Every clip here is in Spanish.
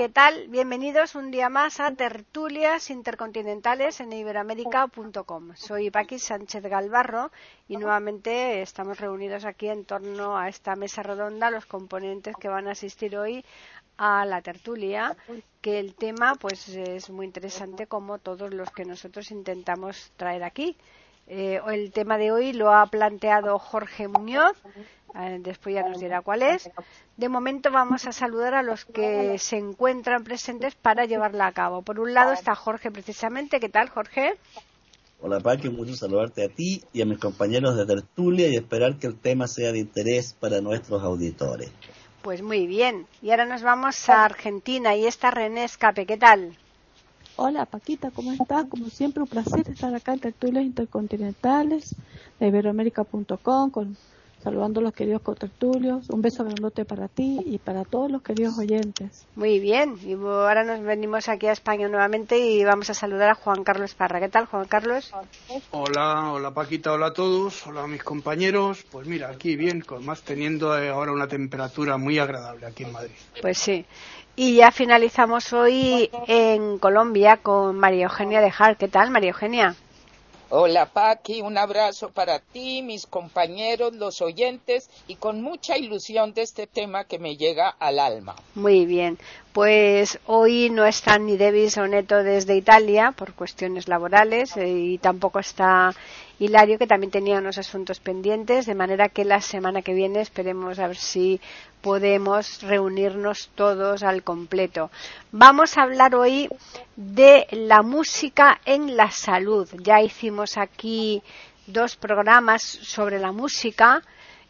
¿Qué tal? Bienvenidos un día más a Tertulias Intercontinentales en iberoamérica.com. Soy Paqui Sánchez Galvarro y nuevamente estamos reunidos aquí en torno a esta mesa redonda, los componentes que van a asistir hoy a la tertulia, que el tema pues es muy interesante como todos los que nosotros intentamos traer aquí. Eh, el tema de hoy lo ha planteado Jorge Muñoz, eh, después ya nos dirá cuál es. De momento vamos a saludar a los que se encuentran presentes para llevarla a cabo. Por un lado está Jorge precisamente. ¿Qué tal, Jorge? Hola, Paqui, un gusto saludarte a ti y a mis compañeros de tertulia y esperar que el tema sea de interés para nuestros auditores. Pues muy bien. Y ahora nos vamos a Argentina y está René Escape. ¿Qué tal? Hola Paquita, ¿cómo estás? Como siempre, un placer estar acá en Tertulias Intercontinentales de Iberoamérica.com, con, saludando a los queridos contertulios. Un beso grandote para ti y para todos los queridos oyentes. Muy bien, y ahora nos venimos aquí a España nuevamente y vamos a saludar a Juan Carlos Parra. ¿Qué tal, Juan Carlos? Hola, hola Paquita, hola a todos, hola a mis compañeros. Pues mira, aquí bien, con más teniendo ahora una temperatura muy agradable aquí en Madrid. Pues sí. Y ya finalizamos hoy en Colombia con María Eugenia de Jar. ¿Qué tal, María Eugenia? Hola Paqui, un abrazo para ti, mis compañeros, los oyentes y con mucha ilusión de este tema que me llega al alma. Muy bien, pues hoy no está ni Devis Oneto desde Italia por cuestiones laborales eh, y tampoco está Hilario que también tenía unos asuntos pendientes, de manera que la semana que viene esperemos a ver si podemos reunirnos todos al completo. Vamos a hablar hoy de la música en la salud. Ya hicimos aquí dos programas sobre la música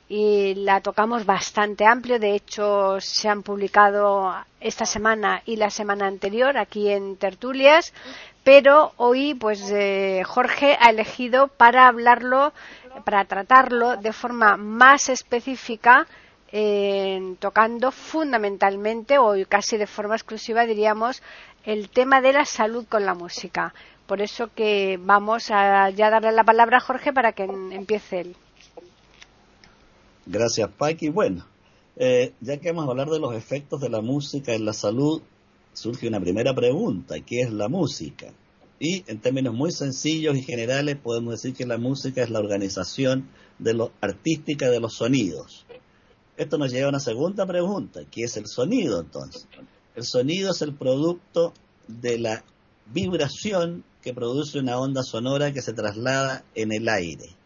y la tocamos bastante amplio. De hecho, se han publicado esta semana y la semana anterior aquí en Tertulias pero hoy pues eh, Jorge ha elegido para hablarlo, para tratarlo de forma más específica, tocando fundamentalmente o casi de forma exclusiva diríamos el tema de la salud con la música. Por eso que vamos a ya darle la palabra a Jorge para que empiece él. Gracias, Paqui. Bueno, eh, ya que vamos a hablar de los efectos de la música en la salud, surge una primera pregunta, ¿qué es la música? Y en términos muy sencillos y generales podemos decir que la música es la organización de lo, artística de los sonidos. Esto nos lleva a una segunda pregunta, ¿qué es el sonido entonces? El sonido es el producto de la vibración que produce una onda sonora que se traslada en el aire.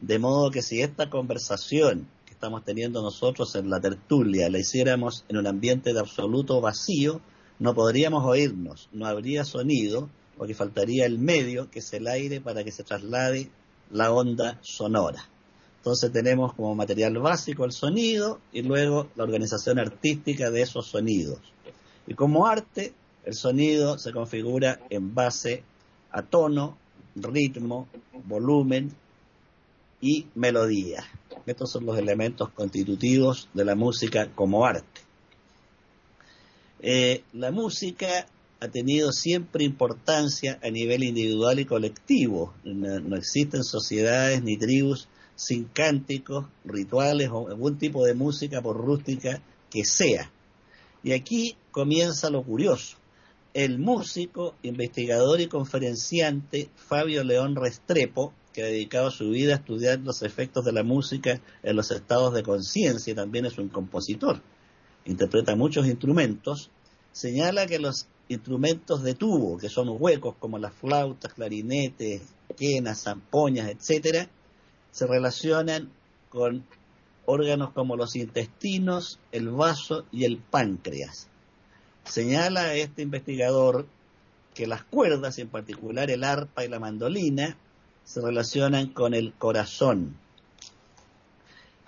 De modo que si esta conversación que estamos teniendo nosotros en la tertulia la hiciéramos en un ambiente de absoluto vacío, no podríamos oírnos, no habría sonido, porque faltaría el medio, que es el aire, para que se traslade la onda sonora. Entonces tenemos como material básico el sonido y luego la organización artística de esos sonidos. Y como arte, el sonido se configura en base a tono, ritmo, volumen y melodía. Estos son los elementos constitutivos de la música como arte. Eh, la música ha tenido siempre importancia a nivel individual y colectivo. No, existen sociedades ni tribus sin cánticos, rituales o algún tipo de música, por rústica que sea. Y aquí comienza lo curioso. El músico, investigador y conferenciante Fabio León Restrepo, que ha dedicado su vida a estudiar los efectos de la música en los estados de conciencia también es un compositor interpreta muchos instrumentos, señala que los instrumentos de tubo, que son huecos como las flautas, clarinetes, quenas, zampoñas, etcétera, se relacionan con órganos como los intestinos, el vaso y el páncreas. Señala este investigador que las cuerdas, en particular el arpa y la mandolina, se relacionan con el corazón,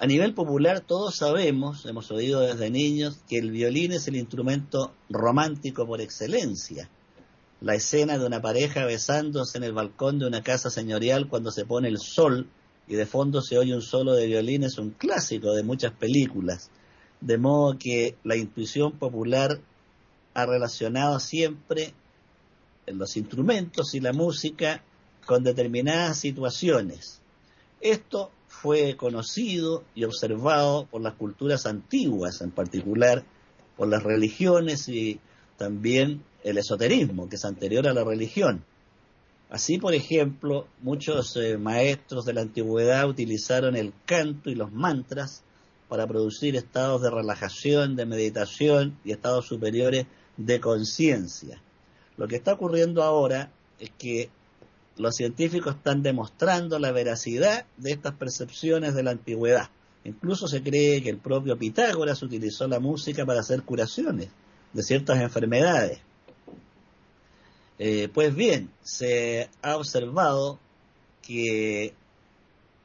a nivel popular todos sabemos, hemos oído desde niños, que el violín es el instrumento romántico por excelencia. la escena de una pareja besándose en el balcón de una casa señorial cuando se pone el sol y de fondo se oye un solo de violín es un clásico de muchas películas. De modo que la intuición popular ha relacionado siempre los instrumentos y la música con determinadas situaciones. Esto fue conocido y observado por las culturas antiguas, en particular por las religiones y también el esoterismo, que es anterior a la religión. Así, por ejemplo, muchos eh, maestros de la antigüedad utilizaron el canto y los mantras para producir estados de relajación, de meditación y estados superiores de conciencia. Lo que está ocurriendo ahora es que los científicos están demostrando la veracidad de estas percepciones de la antigüedad. Incluso se cree que el propio Pitágoras utilizó la música para hacer curaciones de ciertas enfermedades. Eh, pues bien, se ha observado que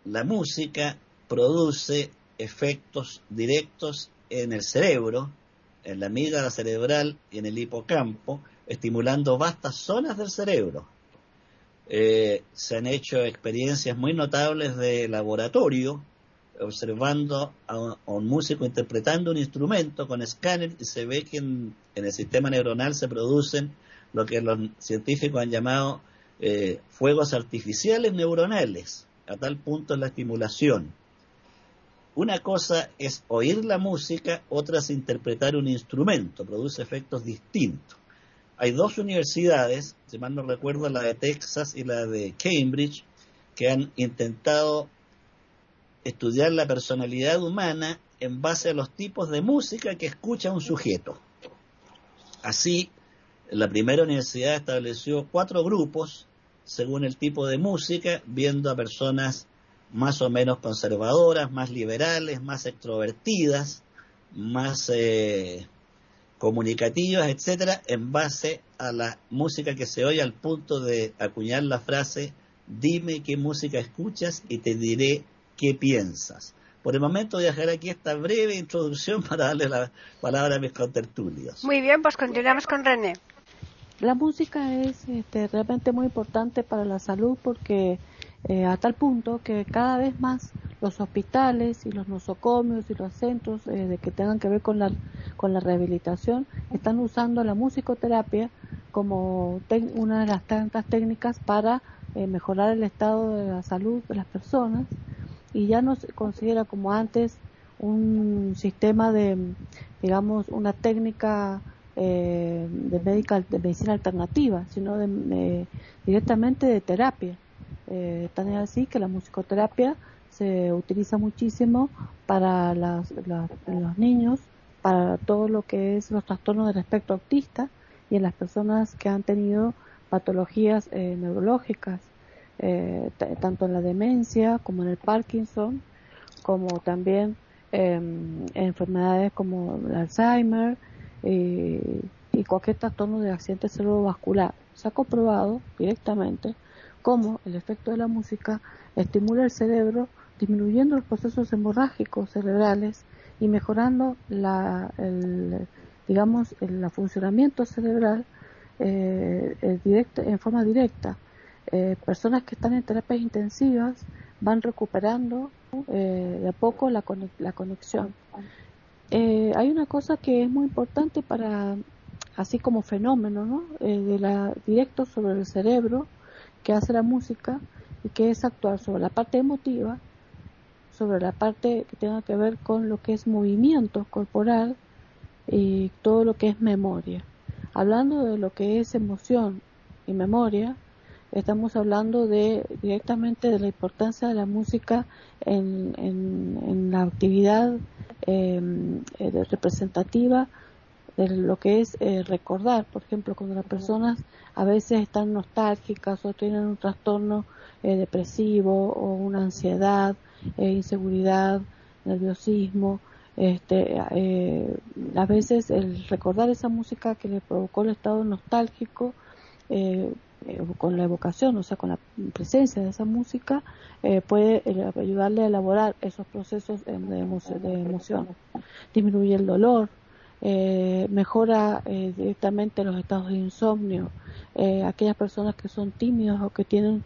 la música produce efectos directos en el cerebro, en la amígdala cerebral y en el hipocampo, estimulando vastas zonas del cerebro. Eh, se han hecho experiencias muy notables de laboratorio, observando a un, músico interpretando un instrumento con escáner y se ve que en el sistema neuronal se producen lo que los científicos han llamado eh, fuegos artificiales neuronales, a tal punto la estimulación. Una cosa es oír la música, otra es interpretar un instrumento, produce efectos distintos. Hay dos universidades, si mal no recuerdo, la de Texas y la de Cambridge, que han intentado estudiar la personalidad humana en base a los tipos de música que escucha un sujeto. Así, la primera universidad estableció cuatro grupos según el tipo de música, viendo a personas más o menos conservadoras, más liberales, más extrovertidas, más eh, comunicativas, etcétera, en base a la música que se oye al punto de acuñar la frase dime qué música escuchas y te diré qué piensas. Por el momento voy a dejar aquí esta breve introducción para darle la palabra a mis contertulios. Muy bien, pues continuamos con René. La música es este, realmente muy importante para la salud porque eh, a tal punto que cada vez más los hospitales y los nosocomios y los centros eh, de que tengan que ver con la, con la rehabilitación están usando la musicoterapia como una de las tantas técnicas para eh, mejorar el estado de la salud de las personas y ya no se considera como antes un sistema de, digamos, una técnica eh, de, medical, de medicina alternativa, sino de, directamente de terapia. Eh, tan es así que la musicoterapia se utiliza muchísimo para los niños, para todo lo que es los trastornos del espectro autista y en las personas que han tenido patologías eh, neurológicas, eh, tanto en la demencia como en el Parkinson, como también em, enfermedades como el Alzheimer, eh, y cualquier trastorno de accidente cerebrovascular. Se ha comprobado directamente cómo el efecto de la música estimula el cerebro disminuyendo los procesos hemorrágicos cerebrales y mejorando la, el, digamos, el funcionamiento cerebral eh, en forma directa. Eh, personas que están en terapias intensivas van recuperando eh, de a poco la, la conexión. Eh, hay una cosa que es muy importante para, así como fenómeno, ¿no? De la, directo sobre el cerebro que hace la música y que es actuar sobre la parte emotiva, sobre la parte que tenga que ver con lo que es movimiento corporal y todo lo que es memoria. Hablando de lo que es emoción y memoria, estamos hablando de directamente de la importancia de la música en, en, la actividad em, eh, representativa de lo que es eh, recordar, por ejemplo, cuando las personas a veces están nostálgicas o tienen un trastorno eh, depresivo o una ansiedad, inseguridad, nerviosismo, este, a veces el recordar esa música que le provocó el estado nostálgico eh, con la evocación, o sea, con la presencia de esa música, eh, puede eh, ayudarle a elaborar esos procesos de, emoción. Disminuye el dolor, eh, mejora eh, directamente los estados de insomnio, eh, aquellas personas que son tímidos o que tienen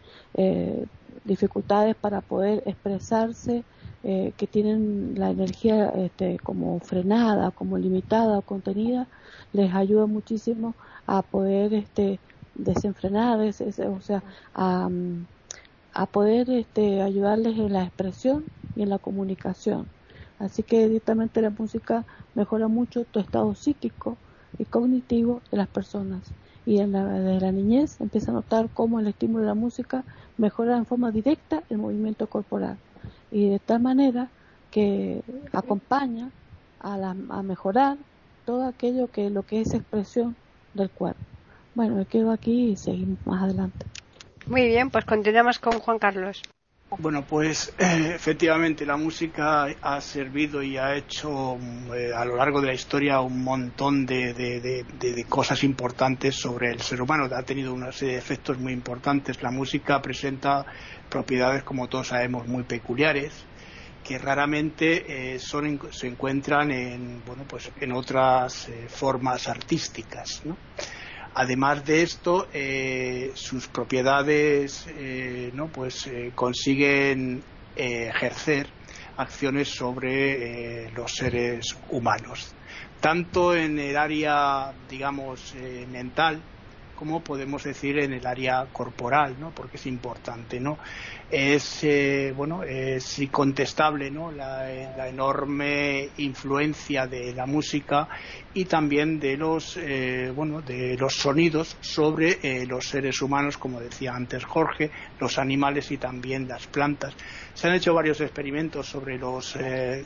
dificultades para poder expresarse, que tienen la energía este, como frenada, como limitada o contenida, les ayuda muchísimo a poder este, desenfrenar, o sea, a, a poder este, ayudarles en la expresión y en la comunicación. Así que directamente la música mejora mucho tu estado psíquico y cognitivo de las personas. Y en la, desde la niñez empieza a notar cómo el estímulo de la música mejora en forma directa el movimiento corporal. Y de tal manera que acompaña a, la, a mejorar todo aquello que lo que es expresión del cuerpo. Bueno, me quedo aquí y seguimos más adelante. Muy bien, pues continuamos con Juan Carlos. Bueno, pues eh, efectivamente la música ha servido y ha hecho eh, a lo largo de la historia un montón de, cosas importantes sobre el ser humano. Ha tenido una serie de efectos muy importantes. La música presenta propiedades, como todos sabemos, muy peculiares que raramente eh, son, se encuentran en, bueno, pues en otras formas artísticas. ¿no? Además de esto, eh, sus propiedades eh, ¿no? pues, eh, consiguen ejercer acciones sobre los seres humanos, tanto en el área, digamos, mental, como podemos decir en el área corporal, ¿no? Porque es importante, ¿no? Es, eh, bueno, es incontestable, ¿no? La, enorme influencia de la música y también de los, eh, bueno, de los sonidos sobre eh, los seres humanos, como decía antes Jorge, los animales y también las plantas. Se han hecho varios experimentos sobre los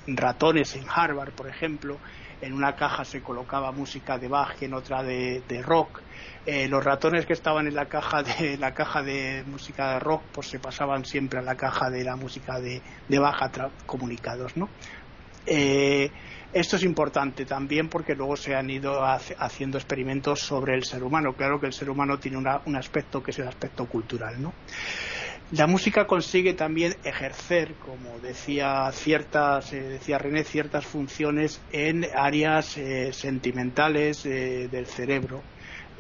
ratones en Harvard, por ejemplo. En una caja se colocaba música de Bach y en otra de rock eh, los ratones que estaban en la caja de la caja de música de rock pues se pasaban siempre a la caja de la música de, baja comunicados no eh, esto es importante también porque luego se han ido haciendo experimentos sobre el ser humano. Claro que el ser humano tiene un aspecto que es el aspecto cultural no la música consigue también ejercer, como decía ciertas, eh, decía René, ciertas funciones en áreas sentimentales del cerebro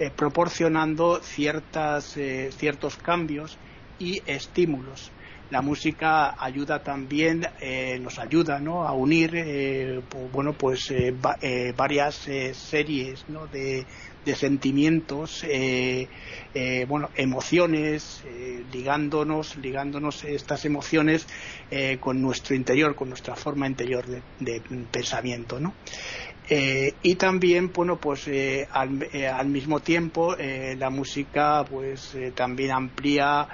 eh, proporcionando ciertas, eh, ciertos cambios y estímulos. La música ayuda también, eh, nos ayuda ¿no? a unir bueno, pues, varias series ¿no? de, de sentimientos, bueno, emociones, ligándonos, ligándonos estas emociones con nuestro interior, con nuestra forma interior de, de pensamiento, ¿no? Eh, y también, bueno, pues eh, eh, al, mismo tiempo la música pues también amplía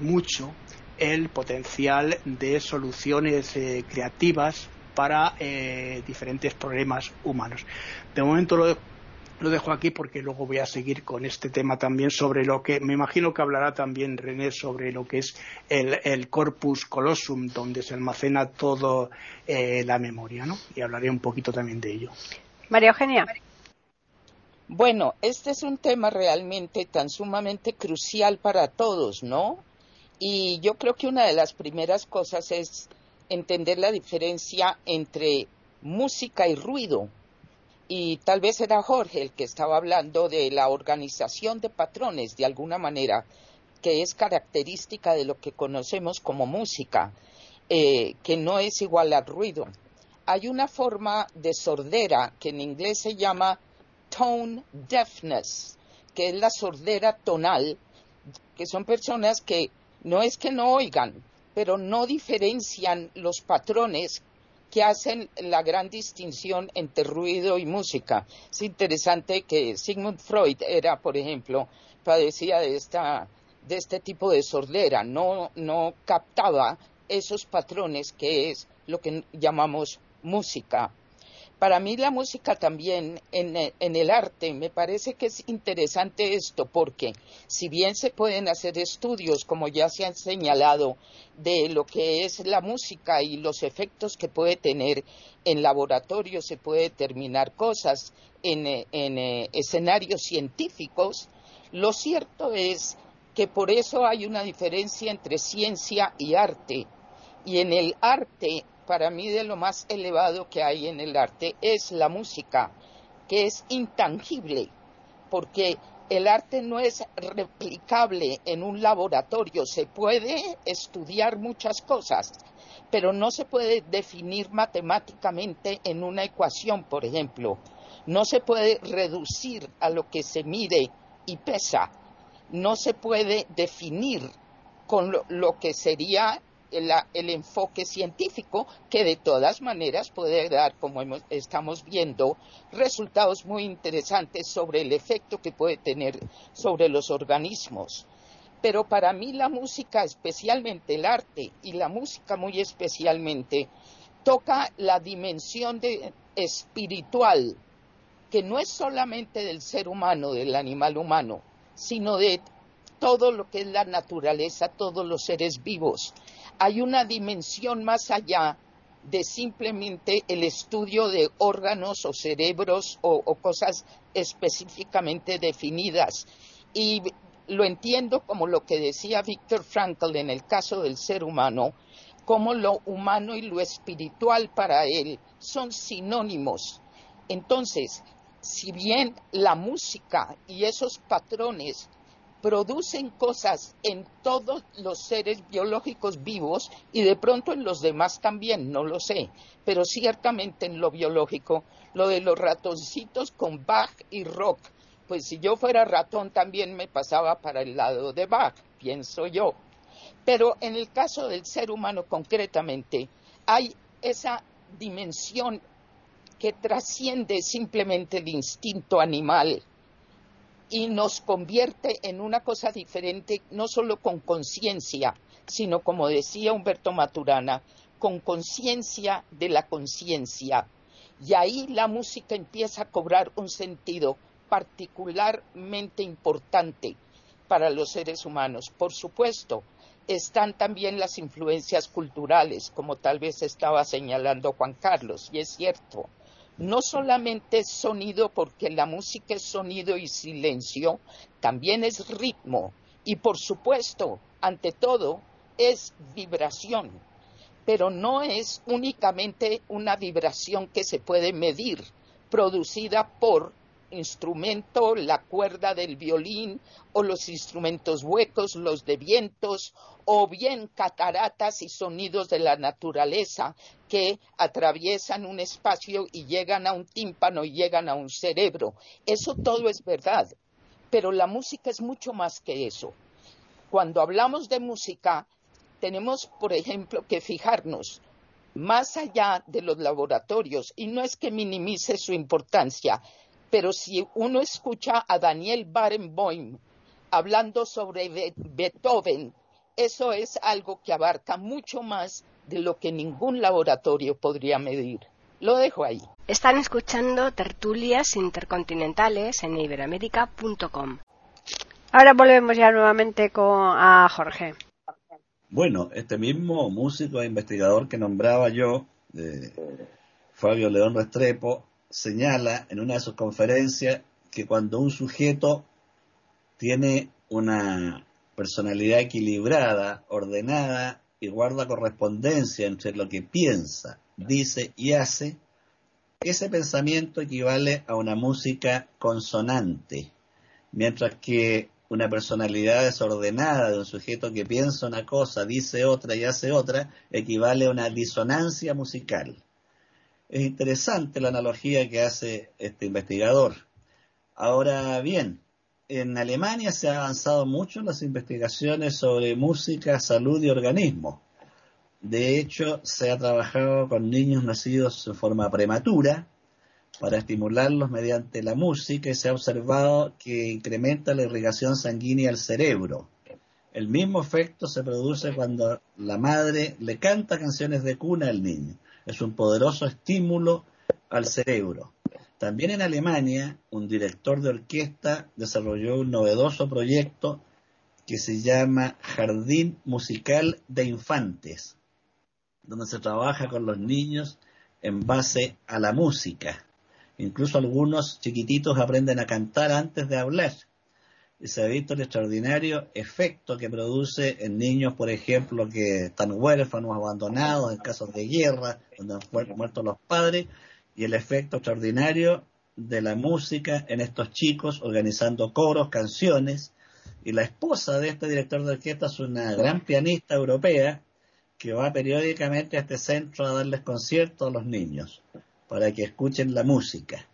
mucho el potencial de soluciones creativas para diferentes problemas humanos. De momento lo, lo dejo aquí porque luego voy a seguir con este tema también sobre lo que me imagino que hablará también René sobre lo que es el, corpus colossum donde se almacena toda eh, la memoria, ¿no? Y hablaré un poquito también de ello. María Eugenia. Bueno, este es un tema realmente tan sumamente crucial para todos, ¿no? Y yo creo que una de las primeras cosas es entender la diferencia entre música y ruido y tal vez era Jorge el que estaba hablando de la organización de patrones de alguna manera que es característica de lo que conocemos como música, eh, que no es igual al ruido. Hay una forma de sordera que en inglés se llama tone deafness, que es la sordera tonal, que son personas que no es que no oigan, pero no diferencian los patrones que hacen la gran distinción entre ruido y música. Es interesante que Sigmund Freud era, por ejemplo, padecía de esta de este tipo de sordera, no, no captaba esos patrones que es lo que llamamos música para mí la música también en, el arte me parece que es interesante esto porque si bien se pueden hacer estudios como ya se han señalado de lo que es la música y los efectos que puede tener en laboratorio se puede determinar cosas en, eh, escenarios científicos lo cierto es que por eso hay una diferencia entre ciencia y arte. Y en el arte para mí de lo más elevado que hay en el arte es la música. que es intangible, porque el arte no es replicable en un laboratorio, se puede estudiar muchas cosas, pero no se puede definir matemáticamente en una ecuación, por ejemplo. No se puede reducir a lo que se mide y pesa. No se puede definir con lo, que sería el, enfoque científico, que de todas maneras puede dar, como estamos viendo, resultados muy interesantes sobre el efecto que puede tener sobre los organismos. Pero para mí la música, especialmente el arte y la música muy especialmente, toca la dimensión espiritual, que no es solamente del ser humano, del animal humano, sino de todo lo que es la naturaleza, todos los seres vivos. Hay una dimensión más allá de simplemente el estudio de órganos o cerebros o, cosas específicamente definidas. Y lo entiendo como lo que decía Víctor Frankl en el caso del ser humano, como lo humano y lo espiritual para él son sinónimos. Entonces, si bien la música y esos patrones producen cosas en todos los seres biológicos vivos y de pronto en los demás también, no lo sé, pero ciertamente en lo biológico, lo de los ratoncitos con Bach y rock, pues si yo fuera ratón también me pasaba para el lado de Bach, pienso yo. Pero en el caso del ser humano concretamente, hay esa dimensión que trasciende simplemente el instinto animal y nos convierte en una cosa diferente, no solo con conciencia, sino, como decía Humberto Maturana, con conciencia de la conciencia. Y ahí la música empieza a cobrar un sentido particularmente importante para los seres humanos. Por supuesto, están también las influencias culturales, como tal vez estaba señalando Juan Carlos, y es cierto no solamente es sonido porque la música es sonido y silencio, también es ritmo. Y por supuesto, ante todo, es vibración, pero no es únicamente una vibración que se puede medir, producida por instrumento, la cuerda del violín o los instrumentos huecos, los de vientos o bien cataratas y sonidos de la naturaleza que atraviesan un espacio y llegan a un tímpano y llegan a un cerebro. Eso todo es verdad, pero la música es mucho más que eso. Cuando hablamos de música, tenemos, por ejemplo, que fijarnos más allá de los laboratorios, y no es que minimice su importancia, pero si uno escucha a Daniel Barenboim hablando sobre Beethoven, eso es algo que abarca mucho más de lo que ningún laboratorio podría medir. Lo dejo ahí. Están escuchando tertulias intercontinentales en iberamérica.com. Ahora volvemos ya nuevamente con, a Jorge. Bueno, este mismo músico e investigador que nombraba yo, Fabio León Restrepo, señala en una de sus conferencias que cuando un sujeto tiene una personalidad equilibrada, ordenada y guarda correspondencia entre lo que piensa, dice y hace, ese pensamiento equivale a una música consonante, mientras que una personalidad desordenada de un sujeto que piensa una cosa, dice otra y hace otra, equivale a una disonancia musical. Es interesante la analogía que hace este investigador. Ahora bien, en Alemania se ha avanzado mucho en las investigaciones sobre música, salud y organismo. De hecho, se ha trabajado con niños nacidos en forma prematura para estimularlos mediante la música y se ha observado que incrementa la irrigación sanguínea al cerebro. El mismo efecto se produce cuando la madre le canta canciones de cuna al niño es un poderoso estímulo al cerebro. También en Alemania, un director de orquesta desarrolló un novedoso proyecto que se llama Jardín Musical de Infantes, donde se trabaja con los niños en base a la música. Incluso algunos chiquititos aprenden a cantar antes de hablar y se ha visto el extraordinario efecto que produce en niños, por ejemplo, que están huérfanos, abandonados, en casos de guerra, donde han muerto los padres, y el efecto extraordinario de la música en estos chicos, organizando coros, canciones, y la esposa de este director de orquesta es una gran pianista europea que va periódicamente a este centro a darles conciertos a los niños para que escuchen la música.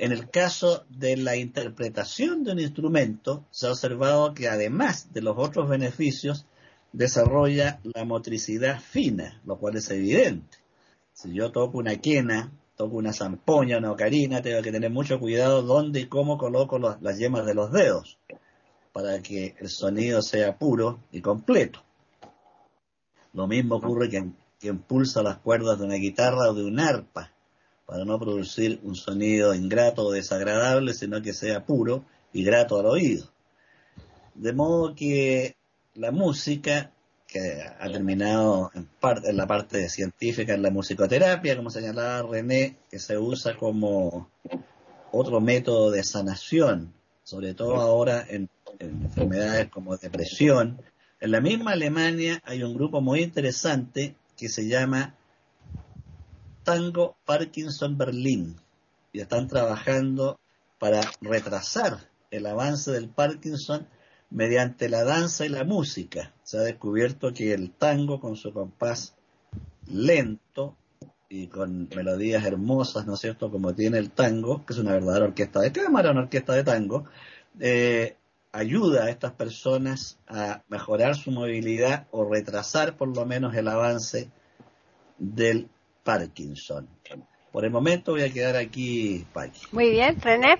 En el caso de la interpretación de un instrumento, se ha observado que además de los otros beneficios, desarrolla la motricidad fina, lo cual es evidente. Si yo toco una quena, toco una zampoña, una ocarina, tengo que tener mucho cuidado dónde y cómo coloco las yemas de los dedos para que el sonido sea puro y completo. Lo mismo ocurre que quien pulsa las cuerdas de una guitarra o de un arpa para no producir un sonido ingrato o desagradable, sino que sea puro y grato al oído. De modo que la música, que ha terminado en, parte, en la parte científica, en la musicoterapia, como señalaba René, que se usa como otro método de sanación, sobre todo ahora en, en enfermedades como depresión. En la misma Alemania hay un grupo muy interesante que se llama Tango Parkinson Berlín y están trabajando para retrasar el avance del Parkinson mediante la danza y la música. Se ha descubierto que el tango con su compás lento y con melodías hermosas, ¿no es cierto?, como tiene el tango, que es una verdadera orquesta de cámara, una orquesta de tango, eh, ayuda a estas personas a mejorar su movilidad o retrasar por lo menos el avance del Parkinson. Por el momento voy a quedar aquí, Paqui. Muy bien, René.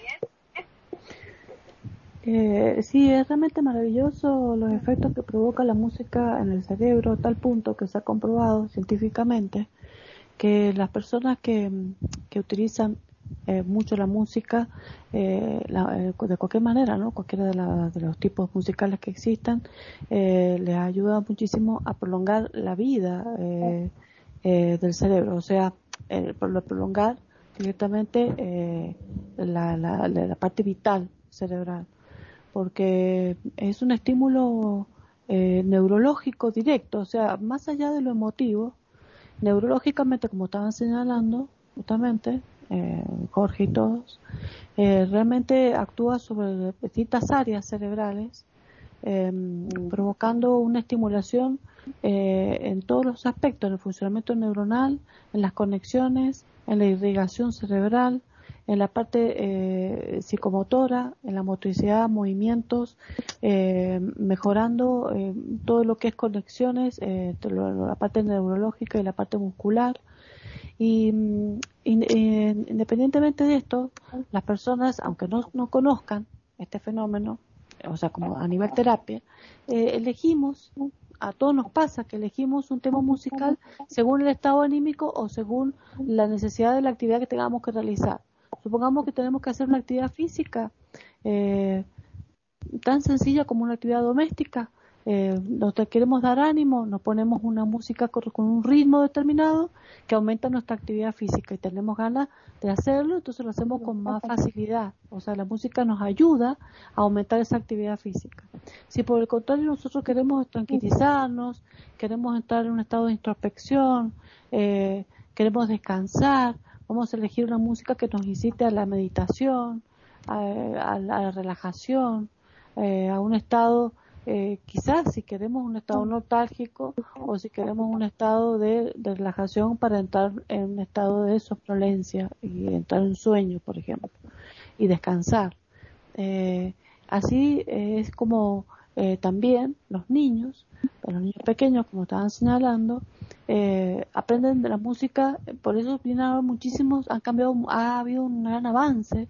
Eh, sí, es realmente maravilloso los efectos que provoca la música en el cerebro, tal punto que se ha comprobado científicamente que las personas que, que utilizan eh, mucho la música eh, eh, de cualquier manera, ¿no? Cualquiera de, de, los tipos musicales que existan, les ayuda muchísimo a prolongar la vida eh, del cerebro, o sea, por prolongar directamente eh, la, la, la, parte vital cerebral, porque es un estímulo eh, neurológico directo, o sea, más allá de lo emotivo, neurológicamente, como estaban señalando justamente eh, Jorge y todos, eh, realmente actúa sobre distintas áreas cerebrales, provocando una estimulación eh, en todos los aspectos, en el funcionamiento neuronal, en las conexiones, en la irrigación cerebral, en la parte eh, psicomotora, en la motricidad, movimientos, eh, mejorando eh, todo lo que es conexiones, eh, la parte neurológica y la parte muscular. Y mm, independientemente de esto, las personas, aunque no, no conozcan este fenómeno, o sea, como a nivel terapia, elegimos a todos nos pasa que elegimos un tema musical según el estado anímico o según la necesidad de la actividad que tengamos que realizar. Supongamos que tenemos que hacer una actividad física eh, tan sencilla como una actividad doméstica eh, nos queremos dar ánimo, nos ponemos una música con, un ritmo determinado que aumenta nuestra actividad física y tenemos ganas de hacerlo, entonces lo hacemos con más facilidad. O sea, la música nos ayuda a aumentar esa actividad física. Si por el contrario nosotros queremos tranquilizarnos, queremos entrar en un estado de introspección, eh, queremos descansar, vamos a elegir una música que nos incite a la meditación, a, la relajación, eh, a un estado eh, quizás si queremos un estado nostálgico o si queremos un estado de, relajación para entrar en un estado de somnolencia y entrar en sueño, por ejemplo, y descansar. Eh, así es como eh, también los niños, los niños pequeños, como estaban señalando, aprenden de la música, por eso vienen muchísimos, han cambiado, ha habido un gran avance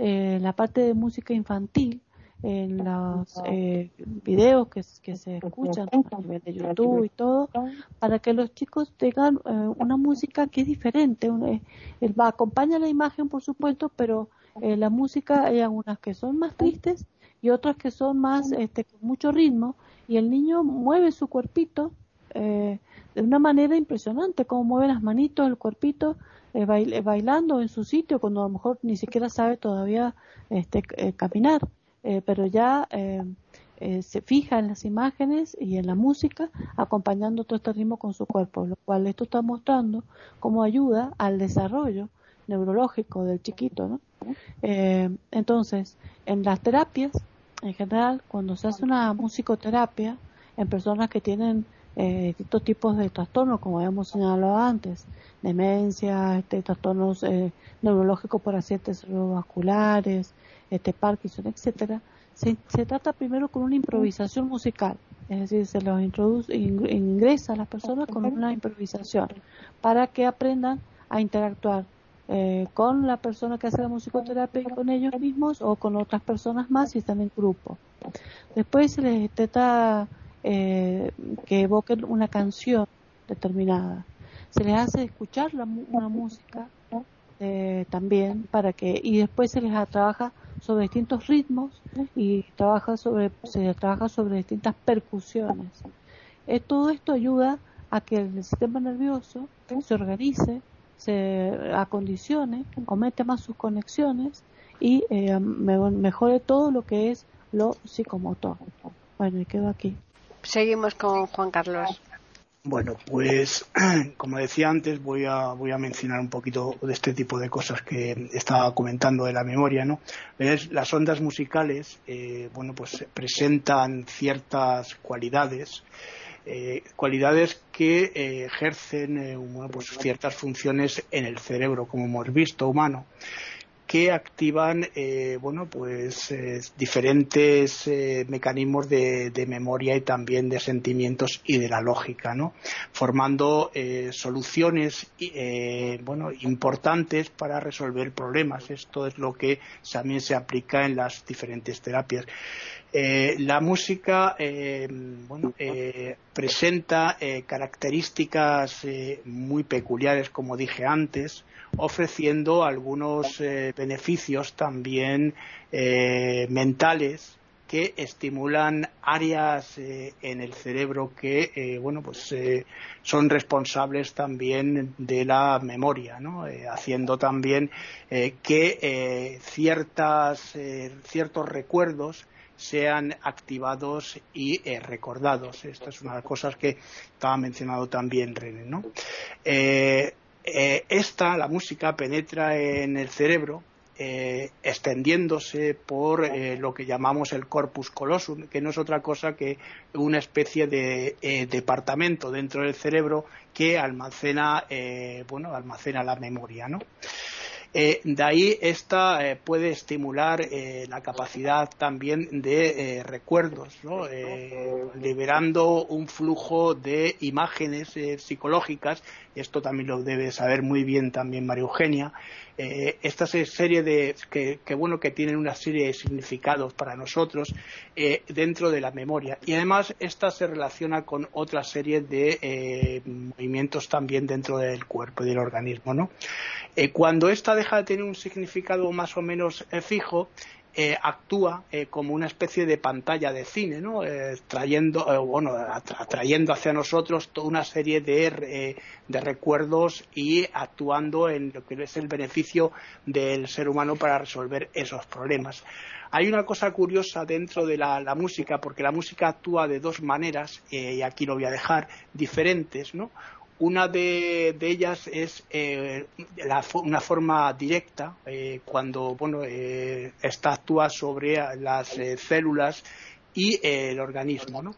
en la parte de música infantil, en los eh, videos que, que se escuchan a nivel de YouTube y todo, para que los chicos tengan eh, una música que es diferente. Eh, va, acompaña la imagen, por supuesto, pero eh, la música hay algunas que son más tristes y otras que son más este, con mucho ritmo y el niño mueve su cuerpito de una manera impresionante, como mueve las manitos, el cuerpito, bailando en su sitio cuando a lo mejor ni siquiera sabe todavía este, caminar. Eh, pero ya eh, eh, se fija en las imágenes y en la música, acompañando todo este ritmo con su cuerpo, lo cual esto está mostrando como ayuda al desarrollo neurológico del chiquito, ¿no? Eh, entonces, en las terapias, en general, cuando se hace una musicoterapia en personas que tienen eh, distintos tipos de trastornos, como habíamos señalado antes, demencia, este, trastornos eh, neurológicos por accidentes cerebrovasculares, este, Parkinson, etcétera, se, se, trata primero con una improvisación musical, es decir, se los introduce, ingresa a las personas con una improvisación para que aprendan a interactuar eh, con la persona que hace la musicoterapia y con ellos mismos o con otras personas más si están en grupo. Después se les intenta eh, que evoquen una canción determinada. Se les hace escuchar la, una música eh, también para que y después se les trabaja sobre distintos ritmos y trabaja sobre se trabaja sobre distintas percusiones. Eh, todo esto ayuda a que el sistema nervioso se organice, se acondicione, aumente más sus conexiones y eh, mejore todo lo que es lo psicomotor. Bueno, y quedo aquí. Seguimos con Juan Carlos. Bueno, pues como decía antes, voy a, voy a mencionar un poquito de este tipo de cosas que estaba comentando de la memoria, ¿no? Las ondas musicales, eh, bueno, pues presentan ciertas cualidades, eh, cualidades que eh, ejercen bueno, pues ciertas funciones en el cerebro, como hemos visto, humano que activan eh, bueno pues eh, diferentes eh, mecanismos de, memoria y también de sentimientos y de la lógica no formando soluciones bueno importantes para resolver problemas. Esto es lo que también se aplica en las diferentes terapias la música bueno, presenta características muy peculiares como dije antes ofreciendo algunos eh, beneficios también eh, mentales que estimulan áreas eh, en el cerebro que bueno pues son responsables también de la memoria haciendo también que ciertas ciertos recuerdos sean activados y recordados. Esto es una de las cosas que estaba mencionado también René. ¿no? Eh, esta, la música, penetra en el cerebro eh, extendiéndose por eh, lo que llamamos el corpus callosum, que no es otra cosa que una especie de departamento dentro del cerebro que almacena, bueno, almacena la memoria, ¿no? Eh, de ahí esta eh, puede estimular eh, la capacidad también de recuerdos, liberando un flujo de imágenes psicológicas. Esto también lo debe saber muy bien también María Eugenia. Esta serie de que, bueno que tienen una serie de significados para nosotros dentro de la memoria y además esta se relaciona con otra serie de movimientos también dentro del cuerpo y del organismo, ¿no? cuando esta deja de tener un significado más o menos eh, fijo, eh, actúa eh, como una especie de pantalla de cine, ¿no? trayendo, bueno, atrayendo hacia nosotros toda una serie de, de, recuerdos y actuando en lo que es el beneficio del ser humano para resolver esos problemas. Hay una cosa curiosa dentro de la, la música, porque la música actúa de dos maneras, y aquí lo voy a dejar, diferentes, ¿no? Una de, ellas es eh, una forma directa, eh, cuando bueno, eh, actúa sobre las células y el organismo. ¿no?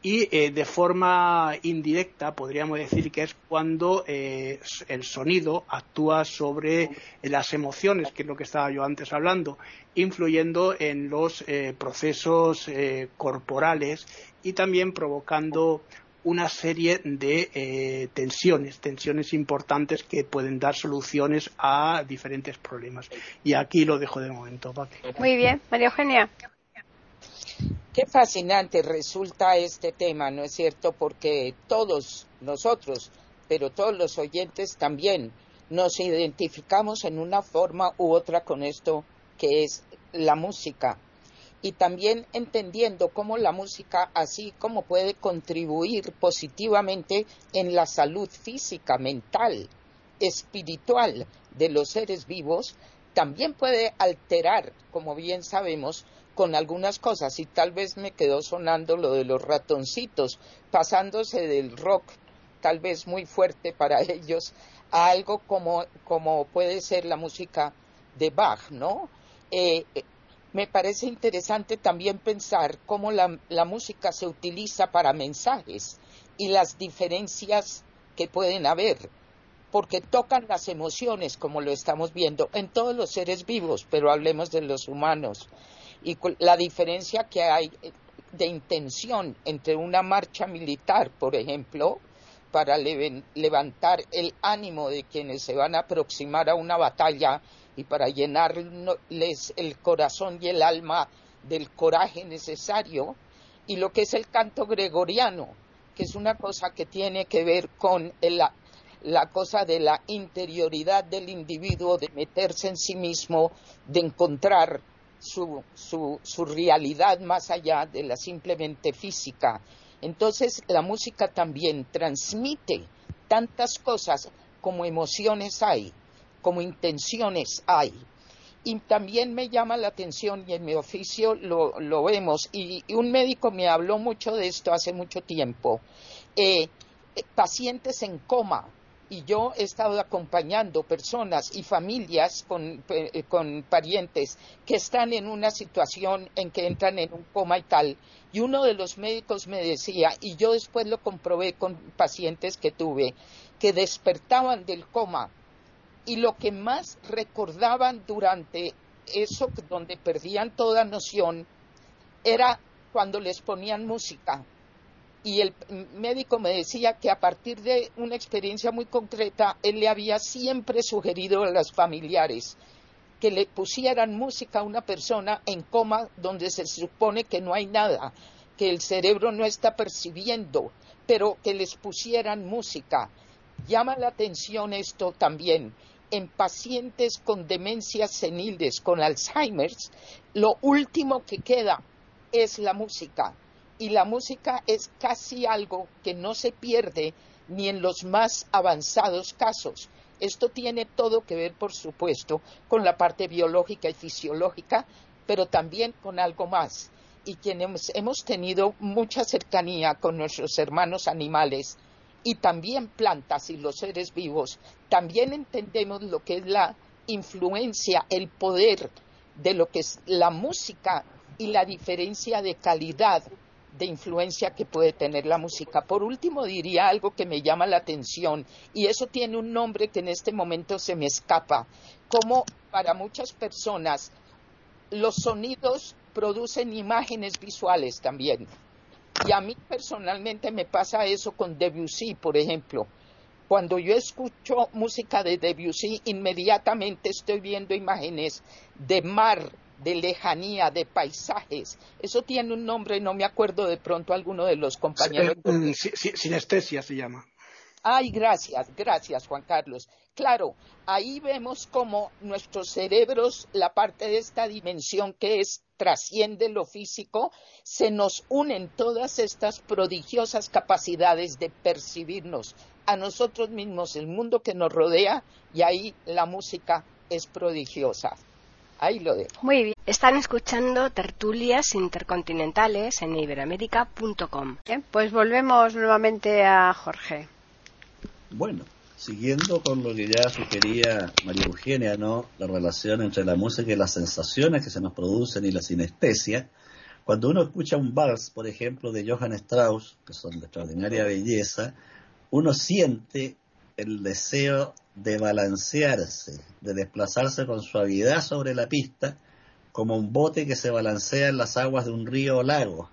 Y de forma indirecta podríamos decir que es cuando el sonido actúa sobre las emociones, que es lo que estaba yo antes hablando, influyendo en los procesos corporales y también provocando una serie de eh, tensiones, tensiones importantes que pueden dar soluciones a diferentes problemas. Y aquí lo dejo de momento, Muy bien, María Eugenia. Qué fascinante resulta este tema, ¿no es cierto? Porque todos nosotros, pero todos los oyentes también, nos identificamos en una forma u otra con esto que es la música, y también entendiendo cómo la música así como puede contribuir positivamente en la salud física, mental, espiritual de los seres vivos, también puede alterar, como bien sabemos, con algunas cosas y tal vez me quedó sonando lo de los ratoncitos, pasándose del rock tal vez muy fuerte para ellos a algo como, como puede ser la música de Bach, ¿no? Eh, eh, me parece interesante también pensar cómo la, la, música se utiliza para mensajes y las diferencias que pueden haber, porque tocan las emociones, como lo estamos viendo, en todos los seres vivos, pero hablemos de los humanos. Y la diferencia que hay eh, de intención entre una marcha militar, por ejemplo, para levantar el ánimo de quienes se van a aproximar a una batalla y para llenarles el corazón y el alma del coraje necesario, y lo que es el canto gregoriano, que es una cosa que tiene que ver con la cosa de la interioridad del individuo, de meterse en sí mismo, de encontrar su, su, su realidad más allá de la simplemente física. Entonces la música también transmite tantas cosas como emociones hay, como intenciones hay. Y también me llama la atención, y en mi oficio lo, vemos, y, un médico me habló mucho de esto hace mucho tiempo, eh, eh, pacientes en coma, y yo he estado acompañando personas y familias eh, con, parientes que están en una situación en que entran en un coma y tal. Y uno de los médicos me decía, y yo después lo comprobé con pacientes que tuve, que despertaban del coma y lo que más recordaban durante eso, donde perdían toda noción, era cuando les ponían música y el médico me decía que a partir de una experiencia muy concreta, él le había siempre sugerido a los familiares que le pusieran música a una persona en coma donde se supone que no hay nada, que el cerebro no está percibiendo, pero que les pusieran música. Llama la atención esto también. En pacientes con demencias seniles, con Alzheimer's, lo último que queda es la música y la música es casi algo que no se pierde ni en los más avanzados casos. Esto tiene todo que ver, por supuesto, con la parte biológica y fisiológica, pero también con algo más. Y quienes hemos tenido mucha cercanía con nuestros hermanos animales y también plantas y los seres vivos, también entendemos lo que es la influencia, el poder de lo que es la música y la diferencia de calidad de influencia que puede tener la música. Por último, diría algo que me llama la atención, y eso tiene un nombre que en este momento se me escapa, como para muchas personas los sonidos producen imágenes visuales también. Y a mí personalmente me pasa eso con Debussy, por ejemplo. Cuando yo escucho música de Debussy, inmediatamente estoy viendo imágenes de mar, de lejanía, de paisajes. Eso tiene un nombre, no me acuerdo de pronto alguno de los compañeros. Mm, sinestesia se llama. Ay, gracias, gracias Juan Carlos. Claro, ahí vemos cómo nuestros cerebros, la parte de esta dimensión que es trasciende lo físico, se nos unen todas estas prodigiosas capacidades de percibirnos a nosotros mismos, el mundo que nos rodea, y ahí la música es prodigiosa. Ahí lo dejo. Muy bien. Están escuchando tertulias intercontinentales en iberamérica.com. pues volvemos nuevamente a Jorge. Bueno, siguiendo con lo que ya sugería María Eugenia, ¿no? La relación entre la música y las sensaciones que se nos producen y la sinestesia. Cuando uno escucha un vals, por ejemplo, de Johann Strauss, que son de extraordinaria belleza, uno siente el deseo de balancearse, de desplazarse con suavidad sobre la pista, como un bote que se balancea en las aguas de un río o lago.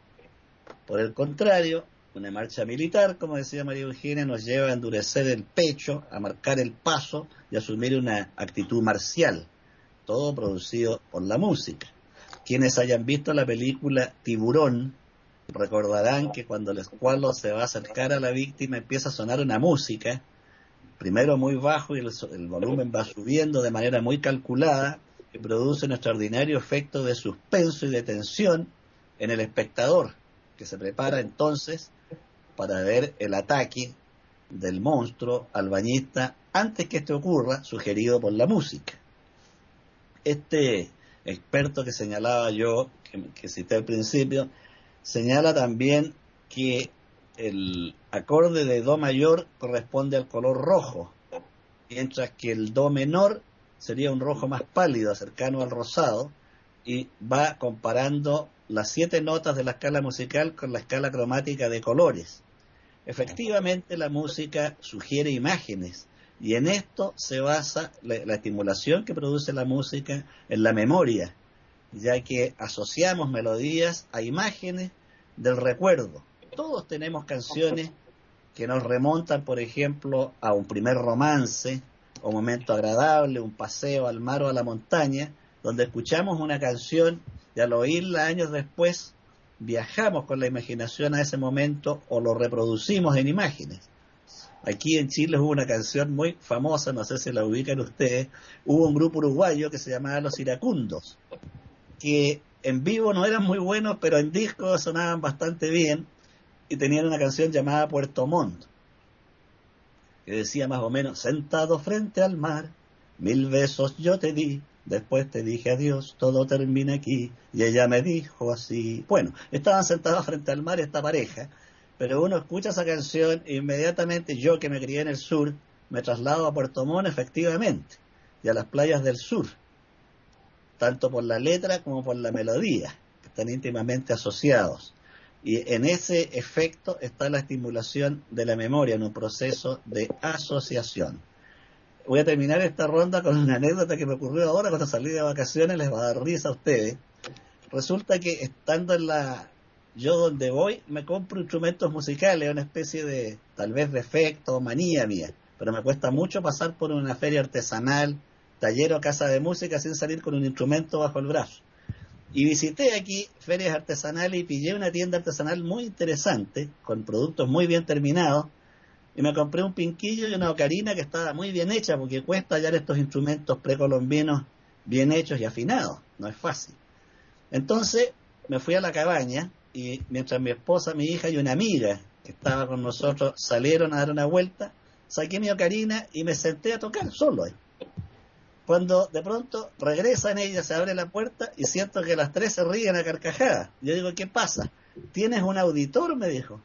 Por el contrario, una marcha militar, como decía María Eugenia, nos lleva a endurecer el pecho, a marcar el paso y a asumir una actitud marcial, todo producido por la música. Quienes hayan visto la película Tiburón recordarán que cuando el escuadro se va a acercar a la víctima empieza a sonar una música primero muy bajo y el, volumen va subiendo de manera muy calculada, que produce un extraordinario efecto de suspenso y de tensión en el espectador, que se prepara entonces para ver el ataque del monstruo al bañista antes que esto ocurra, sugerido por la música. Este experto que señalaba yo, que, que cité al principio, señala también que el acorde de Do mayor corresponde al color rojo mientras que el do menor sería un rojo más pálido, cercano al rosado, y va comparando las siete notas de la escala musical con la escala cromática de colores. Efectivamente, la música sugiere imágenes y en esto se basa la, la, estimulación que produce la música en la memoria, ya que asociamos melodías a imágenes del recuerdo. Todos tenemos canciones que nos remontan, por ejemplo, a un primer romance, un momento agradable, un paseo al mar o a la montaña, donde escuchamos una canción y al oírla años después viajamos con la imaginación a ese momento o lo reproducimos en imágenes. Aquí en Chile hubo una canción muy famosa, no sé si la ubican ustedes, hubo un grupo uruguayo que se llamaba Los Iracundos, que en vivo no eran muy buenos, pero en disco sonaban bastante bien y tenían una canción llamada Puerto Montt, que decía más o menos, sentado frente al mar, mil besos yo te di, después te dije adiós, todo termina aquí, y ella me dijo así. Bueno, estaban sentados frente al mar esta pareja, pero uno escucha esa canción e inmediatamente yo que me crié en el sur, me traslado a Puerto Montt efectivamente, y a las playas del sur, tanto por la letra como por la melodía, que están íntimamente asociados. Y en ese efecto está la estimulación de la memoria en un proceso de asociación. Voy a terminar esta ronda con una anécdota que me ocurrió ahora cuando salí de vacaciones, les va a dar risa a ustedes. Resulta que estando en la... Yo donde voy me compro instrumentos musicales, una especie de tal vez defecto o manía mía, pero me cuesta mucho pasar por una feria artesanal, taller o casa de música sin salir con un instrumento bajo el brazo. Y visité aquí ferias artesanales y pillé una tienda artesanal muy interesante, con productos muy bien terminados, y me compré un pinquillo y una ocarina que estaba muy bien hecha, porque cuesta hallar estos instrumentos precolombinos bien hechos y afinados, no es fácil. Entonces me fui a la cabaña y mientras mi esposa, mi hija y una amiga que estaba con nosotros salieron a dar una vuelta, saqué mi ocarina y me senté a tocar solo ahí cuando de pronto regresan ella, se abre la puerta y siento que las tres se ríen a carcajadas. Yo digo, ¿qué pasa? ¿Tienes un auditor? me dijo.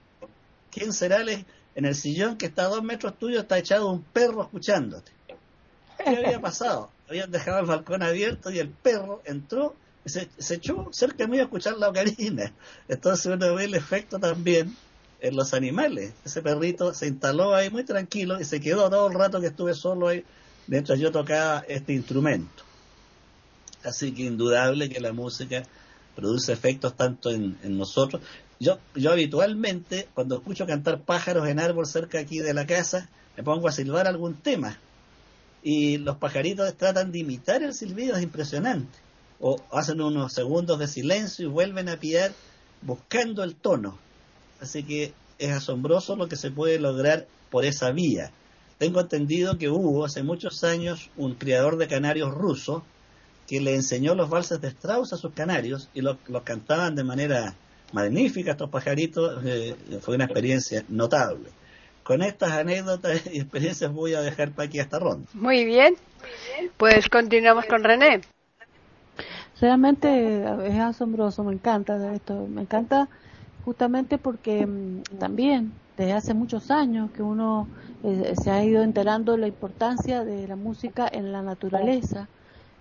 ¿Quién será? En el sillón que está a dos metros tuyo está echado un perro escuchándote. ¿Qué había pasado? Habían dejado el balcón abierto y el perro entró y se, se echó cerca mío a escuchar la ocarina. Entonces uno ve el efecto también en los animales. Ese perrito se instaló ahí muy tranquilo y se quedó todo el rato que estuve solo ahí mientras yo tocaba este instrumento. Así que indudable que la música produce efectos tanto en, nosotros. Yo, yo habitualmente, cuando escucho cantar pájaros en árbol cerca aquí de la casa, me pongo a silbar algún tema. Y los pajaritos tratan de imitar el silbido, es impresionante. O hacen unos segundos de silencio y vuelven a pillar buscando el tono. Así que es asombroso lo que se puede lograr por esa vía. Tengo entendido que hubo hace muchos años un criador de canarios ruso que le enseñó los valses de Strauss a sus canarios y los cantaban de manera magnífica estos pajaritos. Eh, fue una experiencia notable. Con estas anécdotas y experiencias voy a dejar para aquí esta ronda. Muy bien. Pues continuamos con René. Realmente es asombroso, me encanta esto, me encanta justamente porque mm, también desde hace muchos años que uno eh, se ha ido enterando de la importancia de la música en la naturaleza,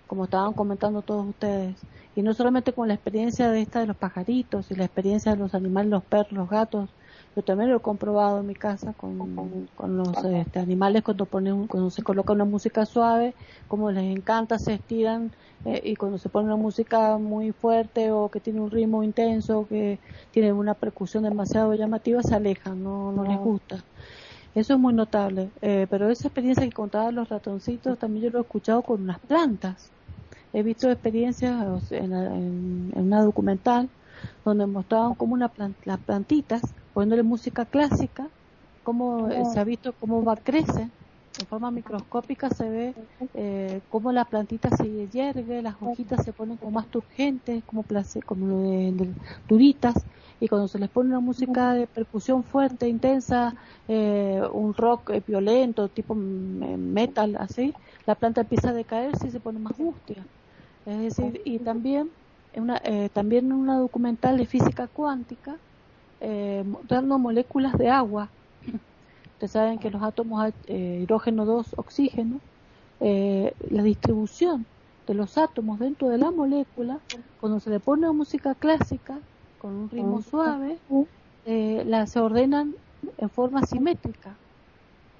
como estaban comentando todos ustedes. Y no solamente con la experiencia de esta de los pajaritos y la experiencia de los animales, los perros, los gatos, yo también lo he comprobado en mi casa con, con los este, animales cuando, ponen, cuando se coloca una música suave, como les encanta, se estiran eh, y cuando se pone una música muy fuerte o que tiene un ritmo intenso, que tiene una percusión demasiado llamativa, se alejan, no, no les gusta. Eso es muy notable. Eh, pero esa experiencia que contaban los ratoncitos también yo lo he escuchado con unas plantas. He visto experiencias en, en, en una documental donde mostraban como una las plantitas poniéndole música clásica, cómo eh, se ha visto cómo va crece en forma microscópica se ve eh, cómo la plantita se hierve, las hojitas se ponen como más turgentes, como, como de, duritas, y cuando se les pone una música de percusión fuerte, intensa, eh, un rock violento, tipo metal, así, la planta empieza a decaerse y se pone más mustia. Es decir, y también, una, también en una documental de física cuántica, eh, dando moléculas de agua. Ustedes saben que los átomos eh, hidrógeno 2, oxígeno, eh, la distribución de los átomos dentro de la molécula, cuando se le pone música clásica con un ritmo suave, eh, la, se ordenan en forma simétrica,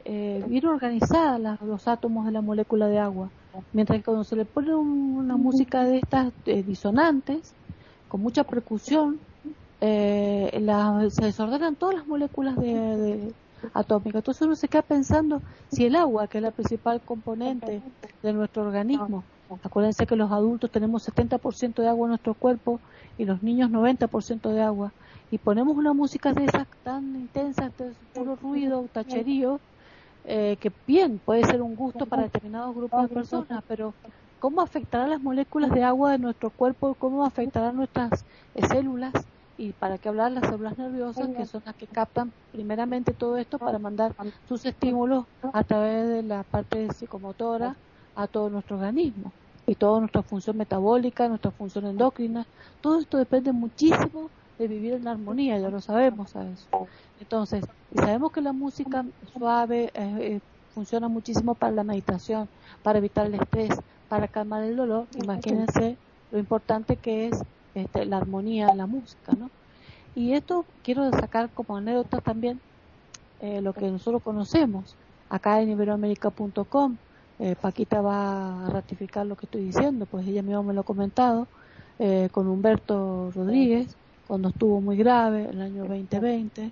eh, bien organizadas los átomos de la molécula de agua. Mientras que cuando se le pone una música de estas eh, disonantes, con mucha percusión, eh, se desordenan todas las moléculas de, atómicas. Entonces uno se queda pensando si el agua, que es la principal componente de nuestro organismo, acuérdense que los adultos tenemos 70% de agua en nuestro cuerpo y los niños 90% de agua, y ponemos una música de esas tan intensa, puro ruido, tacherío, eh, que bien puede ser un gusto para determinados grupos de personas, pero ¿cómo afectará las moléculas de agua de nuestro cuerpo? ¿Cómo afectará nuestras eh, células? Y para qué hablar las células nerviosas, que son las que captan primeramente todo esto para mandar sus estímulos a través de la parte psicomotora a todo nuestro organismo y toda nuestra función metabólica, nuestra función endocrina. Todo esto depende muchísimo de vivir en armonía, ya lo sabemos a eso. Entonces, sabemos que la música suave eh, eh, funciona muchísimo para la meditación, para evitar el estrés, para calmar el dolor. Imagínense lo importante que es este, la armonía de la música, ¿no? Y esto quiero sacar como anécdota también eh, lo que nosotros conocemos acá en iberoamérica.com. Paquita va a ratificar lo que estoy diciendo, pues ella misma me lo ha comentado con Humberto Rodríguez cuando estuvo muy grave, el año 2020,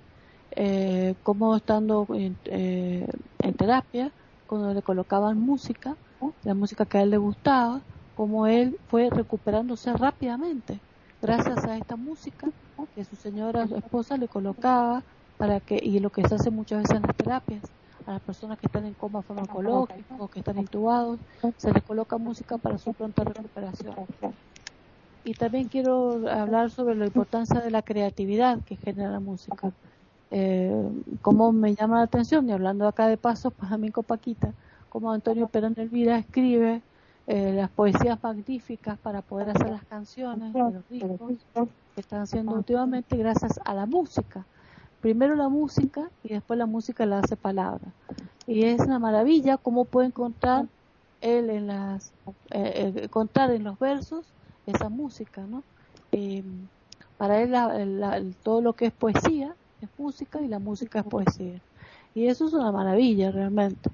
eh, como estando eh, en, terapia, cuando le colocaban música, la música que a él le gustaba, como él fue recuperándose rápidamente. Gracias a esta música que su señora, su esposa le colocaba para que, y lo que se hace muchas veces en las terapias, a las personas que están en coma farmacológico, que están intubados, se les coloca música para su pronta recuperación y también quiero hablar sobre la importancia de la creatividad que genera la música. Eh, como me llama la atención, y hablando acá de paso, pues a mí con Paquita, como Antonio Perón Elvira escribe eh, las poesías magníficas para poder hacer las canciones los discos que están haciendo últimamente gracias a la música. Primero la música y después la música la hace palabra. Y es una maravilla cómo puede encontrar él en las, eh, eh contar en los versos esa música, ¿no? Eh, para él todo lo que es poesía es música y la música es poesía. Y eso es una maravilla realmente.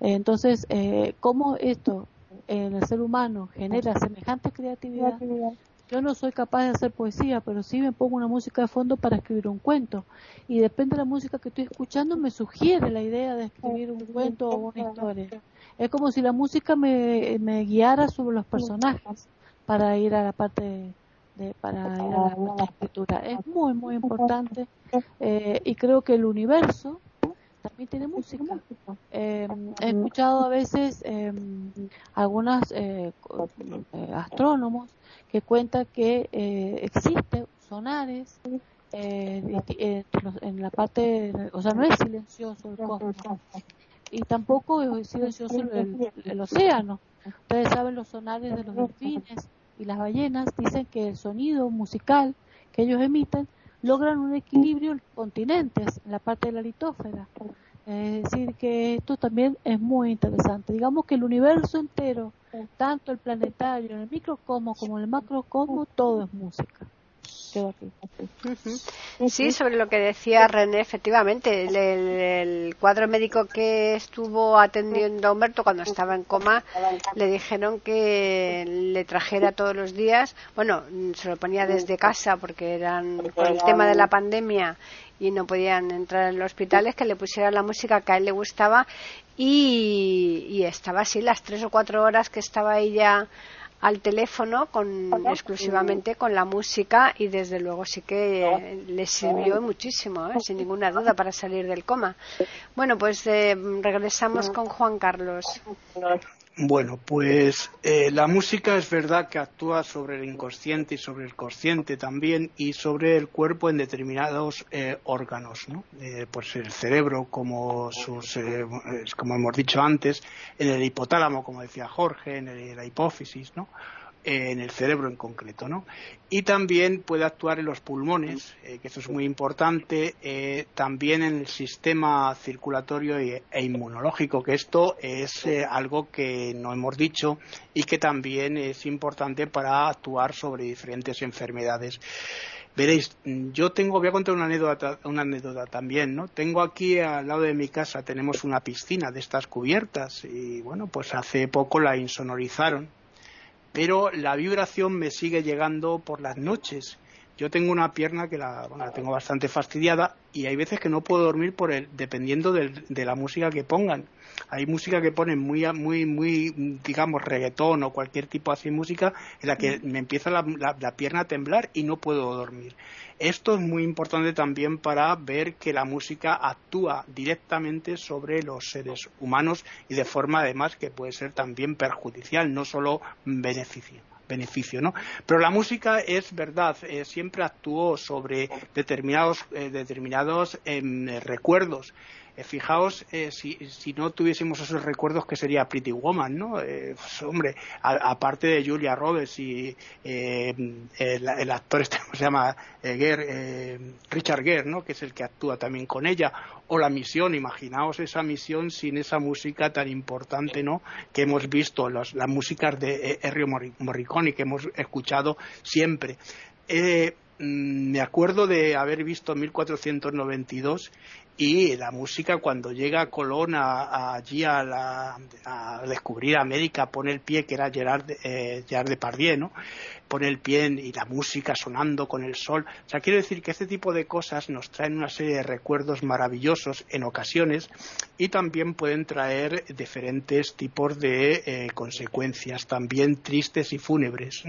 entonces, eh, ¿cómo esto en el ser humano genera semejante creatividad? Yo no soy capaz de hacer poesía, pero sí me pongo una música de fondo para escribir un cuento. Y depende de la música que estoy escuchando, me sugiere la idea de escribir un cuento o una historia. Es como si la música me guiara sobre los personajes para ir a la parte de, para ir a la escritura. Es muy, muy importante eh, y creo que el universo también tiene música. Eh, he escuchado a veces eh, algunos eh, eh, astrónomos que cuentan que existen sonares en la parte, o sea, no es silencioso el cosmos y tampoco es silencioso el, el océano. Ustedes saben los sonares de los delfines y las ballenas dicen que el sonido musical que ellos emiten logran un equilibrio en continentes, en la parte de la litósfera. Es decir, que esto también es muy interesante. Digamos que el universo entero, tanto el planetario, el microcosmo como el macrocosmo, todo es música. Sí, sobre lo que decía René, efectivamente, el, cuadro médico que estuvo atendiendo a Humberto cuando estaba en coma, le dijeron que le trajera todos los días, bueno, se lo ponía desde casa porque eran por el tema de la pandemia y no podían entrar en los hospitales, que le pusiera la música que a él le gustaba. Y, y estaba así las tres o cuatro horas que estaba ella al teléfono con exclusivamente con la música y desde luego sí que le sirvió muchísimo, ¿eh? sin ninguna duda, para salir del coma. Bueno, pues eh, regresamos con Juan Carlos. Bueno, pues eh, la música es verdad que actúa sobre el inconsciente y sobre el consciente también y sobre el cuerpo en determinados eh, órganos, ¿no? Eh, pues el cerebro, como sus, como hemos dicho antes, en el hipotálamo, como decía Jorge, en la hipófisis, ¿no? En el cerebro en concreto, ¿no? Y también puede actuar en los pulmones, eh, que eso es muy importante, eh, también en el sistema circulatorio e, inmunológico, que esto es eh, algo que no hemos dicho y que también es importante para actuar sobre diferentes enfermedades. Veréis, yo tengo, voy a contar una anécdota, una anécdota también, ¿no? Tengo aquí al lado de mi casa, tenemos una piscina de estas cubiertas y bueno, pues hace poco la insonorizaron pero la vibración me sigue llegando por las noches. Yo tengo una pierna que la, tengo bastante fastidiada y hay veces que no puedo dormir por el, dependiendo de la música que pongan. Hay música que ponen muy, muy, muy, digamos, reggaetón o cualquier tipo así de música en la que me empieza la, la pierna a temblar y no puedo dormir. Esto es muy importante también para ver que la música actúa directamente sobre los seres humanos y de forma además que puede ser también perjudicial, no solo beneficio beneficio, ¿no? Pero la música es verdad, eh, siempre actuó sobre determinados, eh, determinados em, recuerdos. Eh, fijaos, eh, si, si, no tuviésemos esos recuerdos, que sería Pretty Woman, ¿no? Eh, pues, hombre, aparte de Julia Roberts y el, actor este, ¿cómo se llama? Richard Gere, ¿no? Que es el que actúa también con ella. O la misión, imaginaos esa misión sin esa música tan importante, ¿no? Que hemos visto, las músicas de Ennio Morricone, que hemos escuchado siempre. Mm, me acuerdo de haber visto 1492 y la música cuando llega Colón allí a, descubrir América pone el pie que era Gerard, eh, Gerard Depardieu ¿no? pone el pie y la música sonando con el sol o sea quiero decir que este tipo de cosas nos traen una serie de recuerdos maravillosos en ocasiones y también pueden traer diferentes tipos de eh, consecuencias también tristes y fúnebres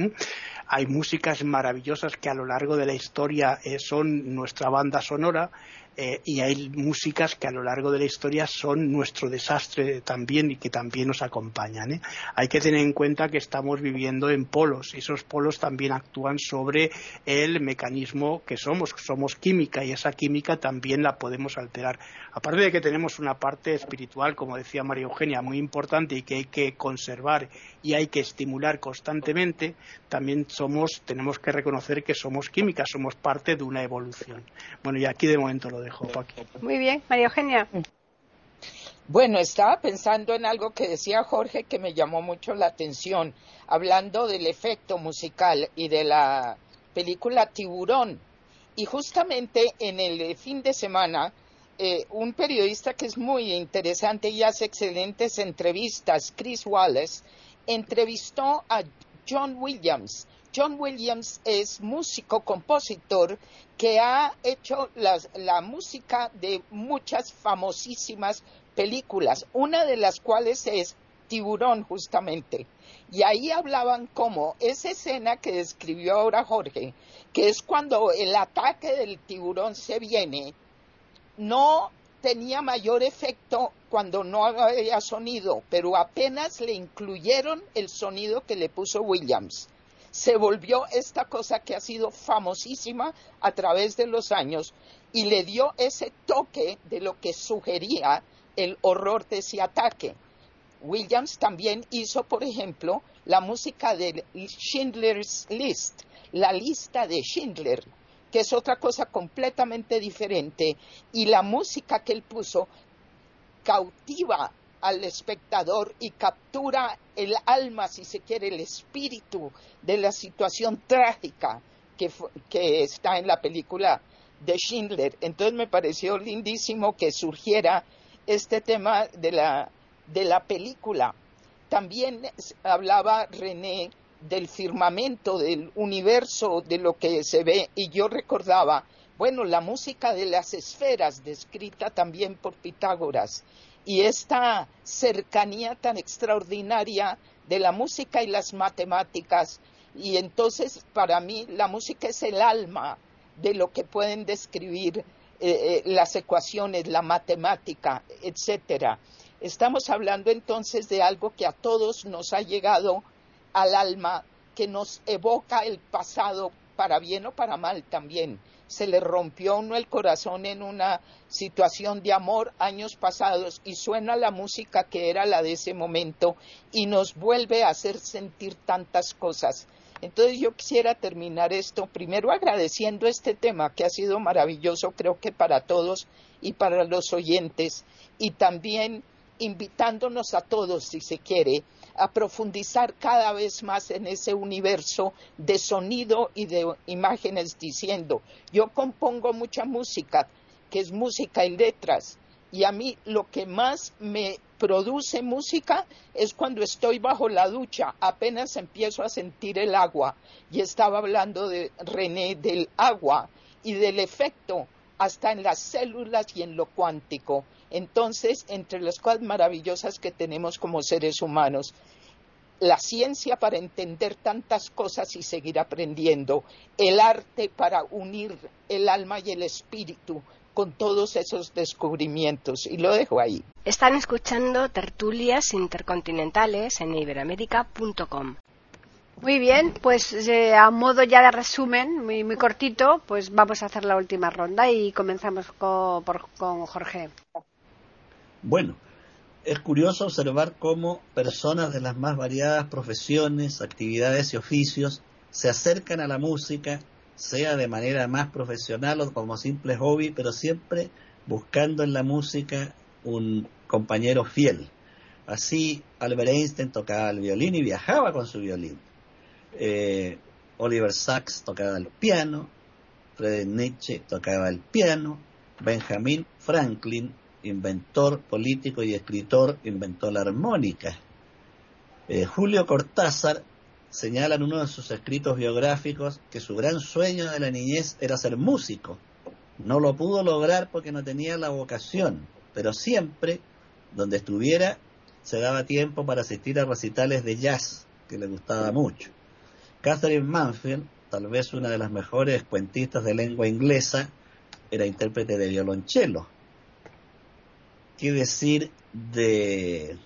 hay músicas maravillosas que a lo largo de la historia eh, son nuestra banda sonora eh, y hay músicas que a lo largo de la historia son nuestro desastre también y que también nos acompañan. ¿eh? Hay que tener en cuenta que estamos viviendo en polos y esos polos también actúan sobre el mecanismo que somos, somos química y esa química también la podemos alterar. Aparte de que tenemos una parte espiritual, como decía María Eugenia, muy importante y que hay que conservar y hay que estimular constantemente, también somos, tenemos que reconocer que somos química, somos parte de una evolución. Bueno, y aquí de momento lo dejo, Muy bien, María Eugenia. Bueno, estaba pensando en algo que decía Jorge que me llamó mucho la atención, hablando del efecto musical y de la película Tiburón. Y justamente en el fin de semana, eh, un periodista que es muy interesante y hace excelentes entrevistas, Chris Wallace, entrevistó a John Williams. John Williams es músico, compositor, que ha hecho la música de muchas famosísimas películas, una de las cuales es Tiburón, justamente. Y ahí hablaban como esa escena que describió ahora Jorge, que es cuando el ataque del tiburón se viene, no tenía mayor efecto cuando no había sonido, pero apenas le incluyeron el sonido que le puso Williams. Se volvió esta cosa que ha sido famosísima a través de los años y le dio ese toque de lo que sugería el horror de ese ataque. Williams también hizo, por ejemplo, la música de Schindler's List, la lista de Schindler, que es otra cosa completamente diferente, y la música que él puso cautiva al espectador y captura el alma, si se quiere, el espíritu de la situación trágica que, está en la película de Schindler. Entonces me pareció lindísimo que surgiera este tema de la, de la película. También hablaba René del firmamento, del universo, de lo que se ve. Y yo recordaba, bueno, la música de las esferas, descrita también por Pitágoras, y esta cercanía tan extraordinaria de la música y las matemáticas. Y entonces, para mí, la música es el alma de lo que pueden describir eh, eh, las ecuaciones, la matemática, etcétera. Estamos hablando entonces de algo que a todos nos ha llegado al alma que nos evoca el pasado para bien o para mal también. Se le rompió uno el corazón en una situación de amor años pasados y suena la música que era la de ese momento y nos vuelve a hacer sentir tantas cosas. Entonces yo quisiera terminar esto primero agradeciendo este tema que ha sido maravilloso creo que para todos y para los oyentes y también invitándonos a todos, si se quiere, a profundizar cada vez más en ese universo de sonido y de imágenes diciendo, yo compongo mucha música, que es música y letras, y a mí lo que más me produce música es cuando estoy bajo la ducha, apenas empiezo a sentir el agua, y estaba hablando de René del agua y del efecto hasta en las células y en lo cuántico. Entonces, entre las cosas maravillosas que tenemos como seres humanos, la ciencia para entender tantas cosas y seguir aprendiendo, el arte para unir el alma y el espíritu con todos esos descubrimientos. Y lo dejo ahí. Están escuchando tertulias intercontinentales en iberamérica.com. Muy bien, pues eh, a modo ya de resumen, muy, muy cortito, pues vamos a hacer la última ronda y comenzamos con, con Jorge. Bueno, es curioso observar cómo personas de las más variadas profesiones, actividades y oficios se acercan a la música, sea de manera más profesional o como simple hobby, pero siempre buscando en la música un compañero fiel. Así, Albert Einstein tocaba el violín y viajaba con su violín. Eh, Oliver Sacks tocaba el piano, Friedrich Nietzsche tocaba el piano, Benjamin Franklin inventor, político y escritor, inventó la armónica. Eh, Julio Cortázar señala en uno de sus escritos biográficos que su gran sueño de la niñez era ser músico. No lo pudo lograr porque no tenía la vocación, pero siempre, donde estuviera, se daba tiempo para asistir a recitales de jazz, que le gustaba mucho. Catherine Manfield, tal vez una de las mejores cuentistas de lengua inglesa, era intérprete de violonchelo qué decir de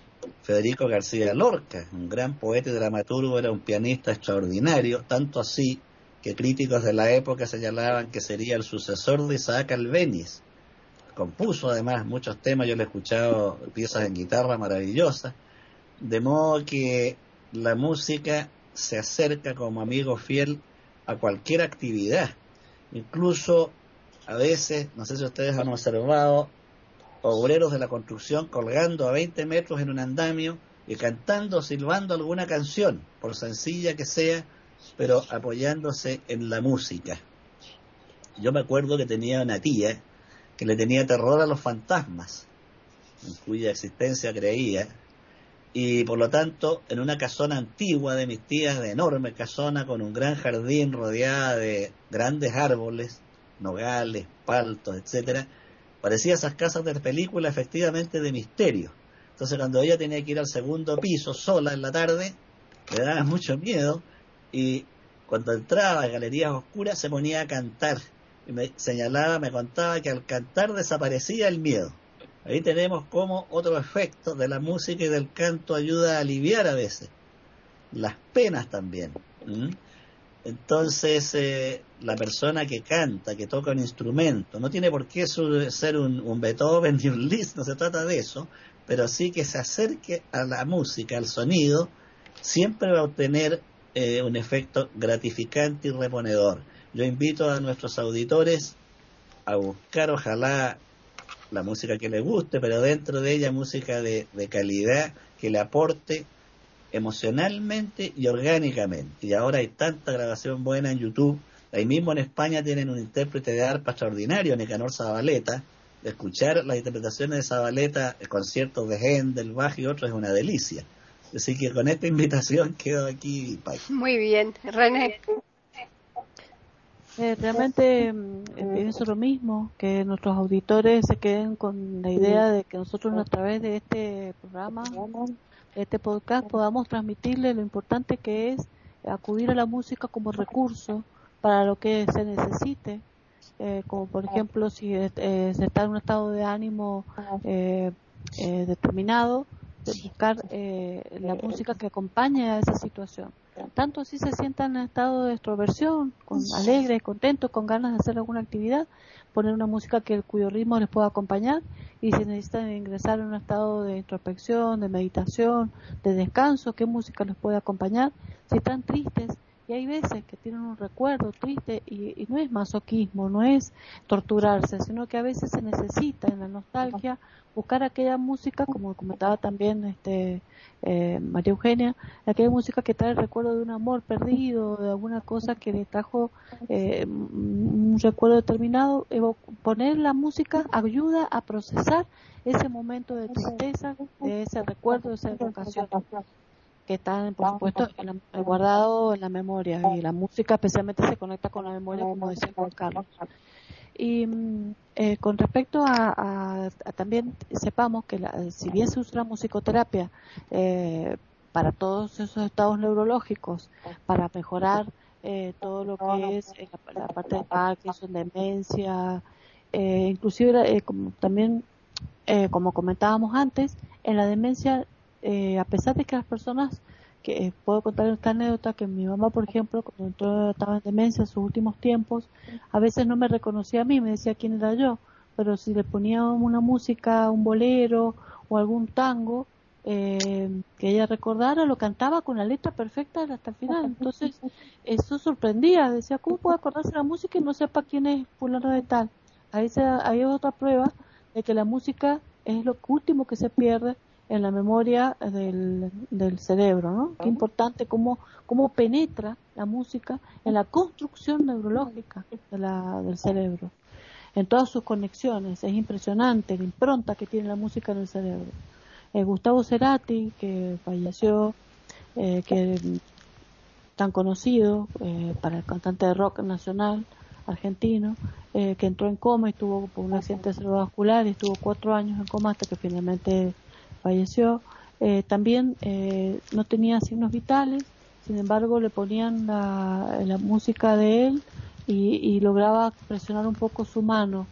Federico García Lorca, un gran poeta y dramaturgo, era un pianista extraordinario, tanto así que críticos de la época señalaban que sería el sucesor de Isaac Albeniz. Compuso además muchos temas, yo le he escuchado piezas en guitarra maravillosas, de modo que la música se acerca como amigo fiel a cualquier actividad. Incluso a veces, no sé si ustedes han observado, obreros de la construcción colgando a 20 metros en un andamio y cantando, silbando alguna canción, por sencilla que sea, pero apoyándose en la música. Yo me acuerdo que tenía una tía que le tenía terror a los fantasmas, en cuya existencia creía, y por lo tanto en una casona antigua de mis tías, de enorme casona con un gran jardín rodeada de grandes árboles, nogales, paltos, etcétera, Parecía esas casas de película efectivamente de misterio. Entonces cuando ella tenía que ir al segundo piso sola en la tarde, le daba mucho miedo y cuando entraba a galerías oscuras se ponía a cantar y me señalaba, me contaba que al cantar desaparecía el miedo. Ahí tenemos como otro efecto de la música y del canto ayuda a aliviar a veces las penas también. Entonces, eh, la persona que canta, que toca un instrumento, no tiene por qué ser un, Beethoven ni un Liszt, no se trata de eso, pero sí que se acerque a la música, al sonido, siempre va a obtener eh, un efecto gratificante y reponedor. Yo invito a nuestros auditores a buscar, ojalá, la música que les guste, pero dentro de ella música de calidad que le aporte emocionalmente y orgánicamente. Y ahora hay tanta grabación buena en YouTube. Ahí mismo en España tienen un intérprete de arpa extraordinario, Nicanor Zabaleta. Escuchar las interpretaciones de Zabaleta, conciertos de Händel, Bach y otros es una delicia. Así que con esta invitación quedo aquí. Muy bien, René. Eh, realmente mm, eh, pienso lo mismo, que nuestros auditores se queden con la idea de que nosotros a través de este programa este podcast podamos transmitirle lo importante que es acudir a la música como recurso para lo que se necesite, eh, como por ejemplo si eh, se está en un estado de ánimo eh, determinado, buscar la música que acompañe a esa situación. Tanto así se sientan en estado de extroversión, con alegres, contentos, con ganas de hacer alguna actividad, poner una música que cuyo ritmo les pueda acompañar y si necesitan ingresar en un estado de introspección, de meditación, de descanso, qué música les puede acompañar. Si están tristes, y hay veces que tienen un recuerdo triste y, no es masoquismo, no es torturarse, sino que a veces se necesita en la nostalgia buscar aquella música, como comentaba también este eh, María Eugenia, aquella música que trae el recuerdo de un amor perdido, de alguna cosa que le trajo eh, un recuerdo determinado. Poner la música ayuda a procesar ese momento de tristeza, de ese recuerdo, de esa evocación que están, por supuesto, guardado en la memoria y la música especialmente se conecta con la memoria, como decía Juan Carlos. Y mm, eh, con respecto a, también sepamos que si bien se usa la musicoterapia eh, para todos esos estados neurológicos, para mejorar eh, todo lo que es la, parte de Parkinson, demencia, inclusive como también como comentábamos antes, en la demencia eh, a pesar de que las personas, que eh, puedo contar esta anécdota, que mi mamá, por ejemplo, cuando estaba en demencia en sus últimos tiempos, a veces no me reconocía a mí, me decía quién era yo, pero si le ponía una música, un bolero o algún tango, eh, que ella recordara, lo cantaba con la letra perfecta hasta el final. Entonces, eso sorprendía. Decía, ¿cómo puede acordarse la música y no sepa quién es fulano de tal? Ahí, se, ahí otra prueba de que la música es lo último que se pierde en la memoria del, del cerebro, ¿no? Qué importante cómo, cómo penetra la música en la construcción neurológica de la, del cerebro, en todas sus conexiones. Es impresionante la impronta que tiene la música en el cerebro. Eh, Gustavo Cerati, que falleció, eh, que tan conocido eh, para el cantante de rock nacional argentino, que entró en coma y tuvo por un accidente cerebrovascular y estuvo cuatro años en coma hasta que finalmente falleció. Eh, también eh, no tenía signos vitales, sin embargo le ponían la, la música de él y, lograba presionar un poco su mano.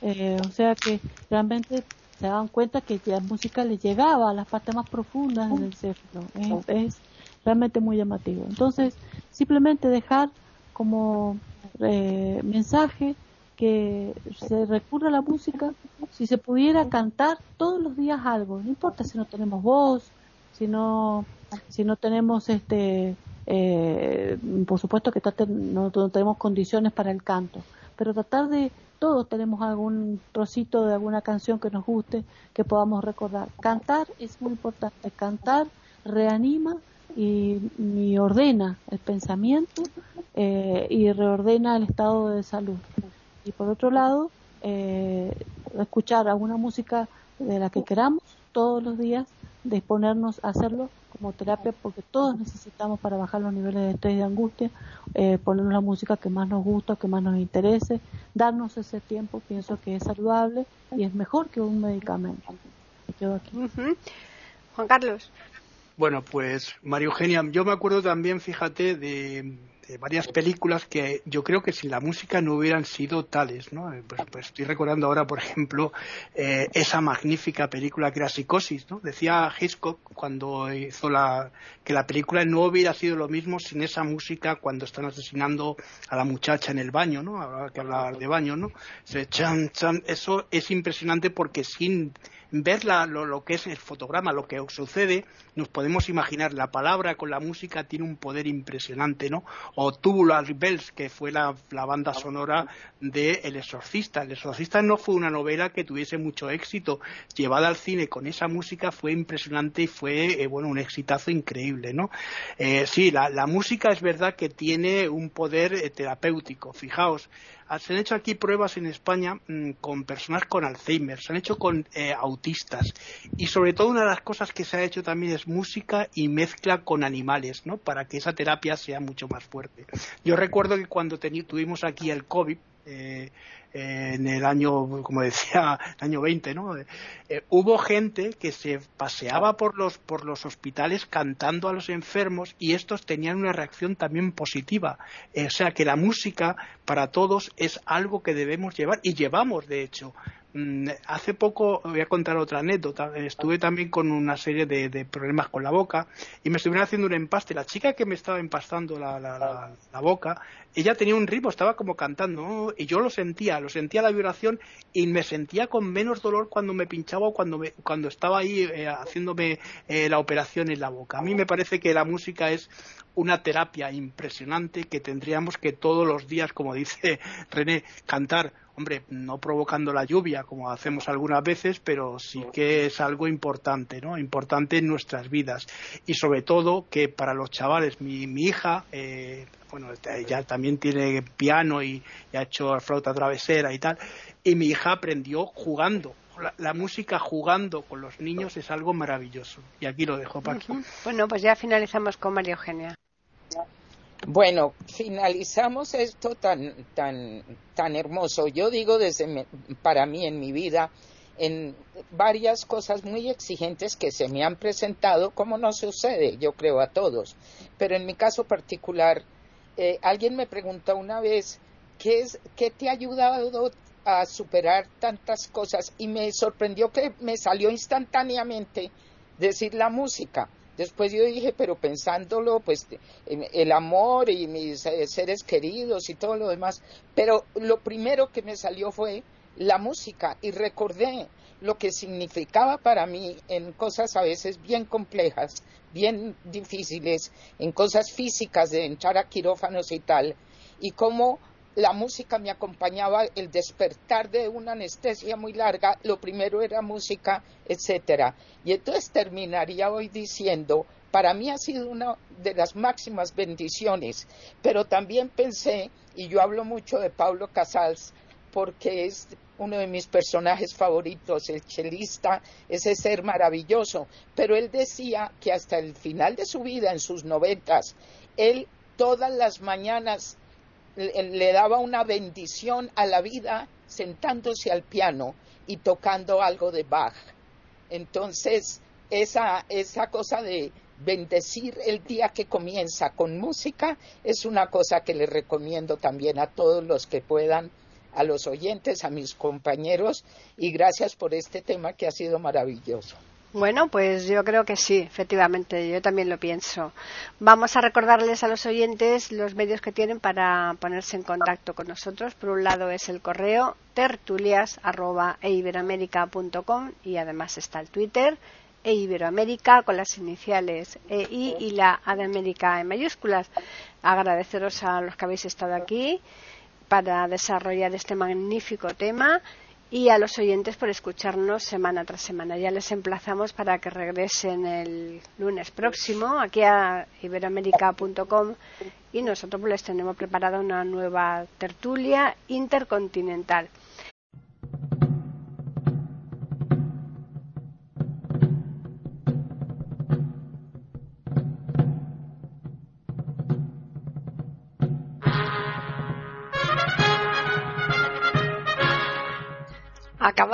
Eh, o sea que realmente se daban cuenta que la música le llegaba a las partes más profundas del cerebro. Es, realmente muy llamativo. Entonces, simplemente dejar como mensaje que se recurra a la música, si se pudiera cantar todos los días algo, no importa si no tenemos voz, si no, si no tenemos este, eh, por supuesto que no, tenemos condiciones para el canto, pero tratar de, todos tenemos algún trocito de alguna canción que nos guste, que podamos recordar. Cantar es muy importante, cantar reanima y, ordena el pensamiento eh, y reordena el estado de salud y por otro lado eh, escuchar alguna música de la que queramos todos los días, disponernos a hacerlo como terapia porque todos necesitamos para bajar los niveles de estrés y de angustia, eh, ponernos la música que más nos gusta, que más nos interese, darnos ese tiempo, pienso que es saludable y es mejor que un medicamento. Juan Carlos. Bueno, pues María Eugenia, yo me acuerdo también, fíjate, de varias películas que yo creo que sin la música no hubieran sido tales, ¿no? Eh, pues, pues, estoy recordando ahora, por ejemplo, eh, esa magnífica película que era Psicosis, ¿no? Decía Hitchcock cuando hizo la que la película no hubiera sido lo mismo sin esa música cuando están asesinando a la muchacha en el baño, ¿no? Que hablar de baño, ¿no? chan, chan, eso es impresionante porque sin ver lo, que es el fotograma, lo que sucede, nos podemos imaginar. La palabra con la música tiene un poder impresionante, ¿no? O Tubular Bells, que fue la, banda sonora de El Exorcista. El Exorcista no fue una novela que tuviese mucho éxito. Llevada al cine con esa música fue impresionante y fue, eh, bueno, un exitazo increíble, ¿no? Eh, sí, la, la, música es verdad que tiene un poder eh, terapéutico. Fijaos, se han hecho aquí pruebas en España mm, con personas con Alzheimer, se han hecho con eh, autistas y sobre todo una de las cosas que se ha hecho también es música y mezcla con animales, ¿no? Para que esa terapia sea mucho más fuerte. Yo recuerdo que cuando tuvimos aquí el COVID, eh, en el año, como decía, el año 20, ¿no? Eh, hubo gente que se paseaba por los, por los hospitales cantando a los enfermos y estos tenían una reacción también positiva. o sea que la música para todos es algo que debemos llevar y llevamos, de hecho, hace poco voy a contar otra anécdota. Estuve también con una serie de, problemas con la boca y me estuvieron haciendo un empaste. La chica que me estaba empastando la, la, boca, ella tenía un ritmo, estaba como cantando y yo lo sentía, lo sentía la vibración y me sentía con menos dolor cuando me pinchaba o cuando, me, cuando estaba ahí eh, haciéndome eh, la operación en la boca. A mí me parece que la música es una terapia impresionante que tendríamos que todos los días, como dice René, cantar hombre, no provocando la lluvia como hacemos algunas veces, pero sí que es algo importante, ¿no? Importante en nuestras vidas. Y sobre todo que para los chavales, mi, hija, eh, bueno, ya también tiene piano y, ha hecho flauta travesera y tal, y mi hija aprendió jugando. La, música jugando con los niños es algo maravilloso. Y aquí lo dejo, Paqui. Bueno, pues ya finalizamos con María Eugenia. Bueno, finalizamos esto tan, tan, tan hermoso. Yo digo desde para mí en mi vida, en varias cosas muy exigentes que se me han presentado, como no sucede, yo creo a todos. Pero en mi caso particular, eh, alguien me preguntó una vez, ¿qué, es, ¿qué te ha ayudado a superar tantas cosas? Y me sorprendió que me salió instantáneamente decir la música Después yo dije, pero pensándolo, pues el amor y mis eh, seres queridos y todo lo demás. Pero lo primero que me salió fue la música y recordé lo que significaba para mí en cosas a veces bien complejas, bien difíciles, en cosas físicas de entrar a quirófanos y tal, y cómo la música me acompañaba el despertar de una anestesia muy larga, lo primero era música, etcétera. Y entonces terminaría hoy diciendo, para mí ha sido una de las máximas bendiciones, pero también pensé, y yo hablo mucho de Pablo Casals, porque es uno de mis personajes favoritos, el chelista, ese ser maravilloso, pero él decía que hasta el final de su vida, en sus noventas, él todas las mañanas le daba una bendición a la vida sentándose al piano y tocando algo de Bach. Entonces, esa, esa cosa de bendecir el día que comienza con música es una cosa que le recomiendo también a todos los que puedan, a los oyentes, a mis compañeros, y gracias por este tema que ha sido maravilloso. Bueno, pues yo creo que sí, efectivamente, yo también lo pienso. Vamos a recordarles a los oyentes los medios que tienen para ponerse en contacto con nosotros. Por un lado es el correo tertulias.eiberoamerica.com y además está el Twitter eiberoamerica con las iniciales EI y la A de América en mayúsculas. Agradeceros a los que habéis estado aquí para desarrollar este magnífico tema y a los oyentes por escucharnos semana tras semana. Ya les emplazamos para que regresen el lunes próximo aquí a iberoamérica.com y nosotros les tenemos preparada una nueva tertulia intercontinental.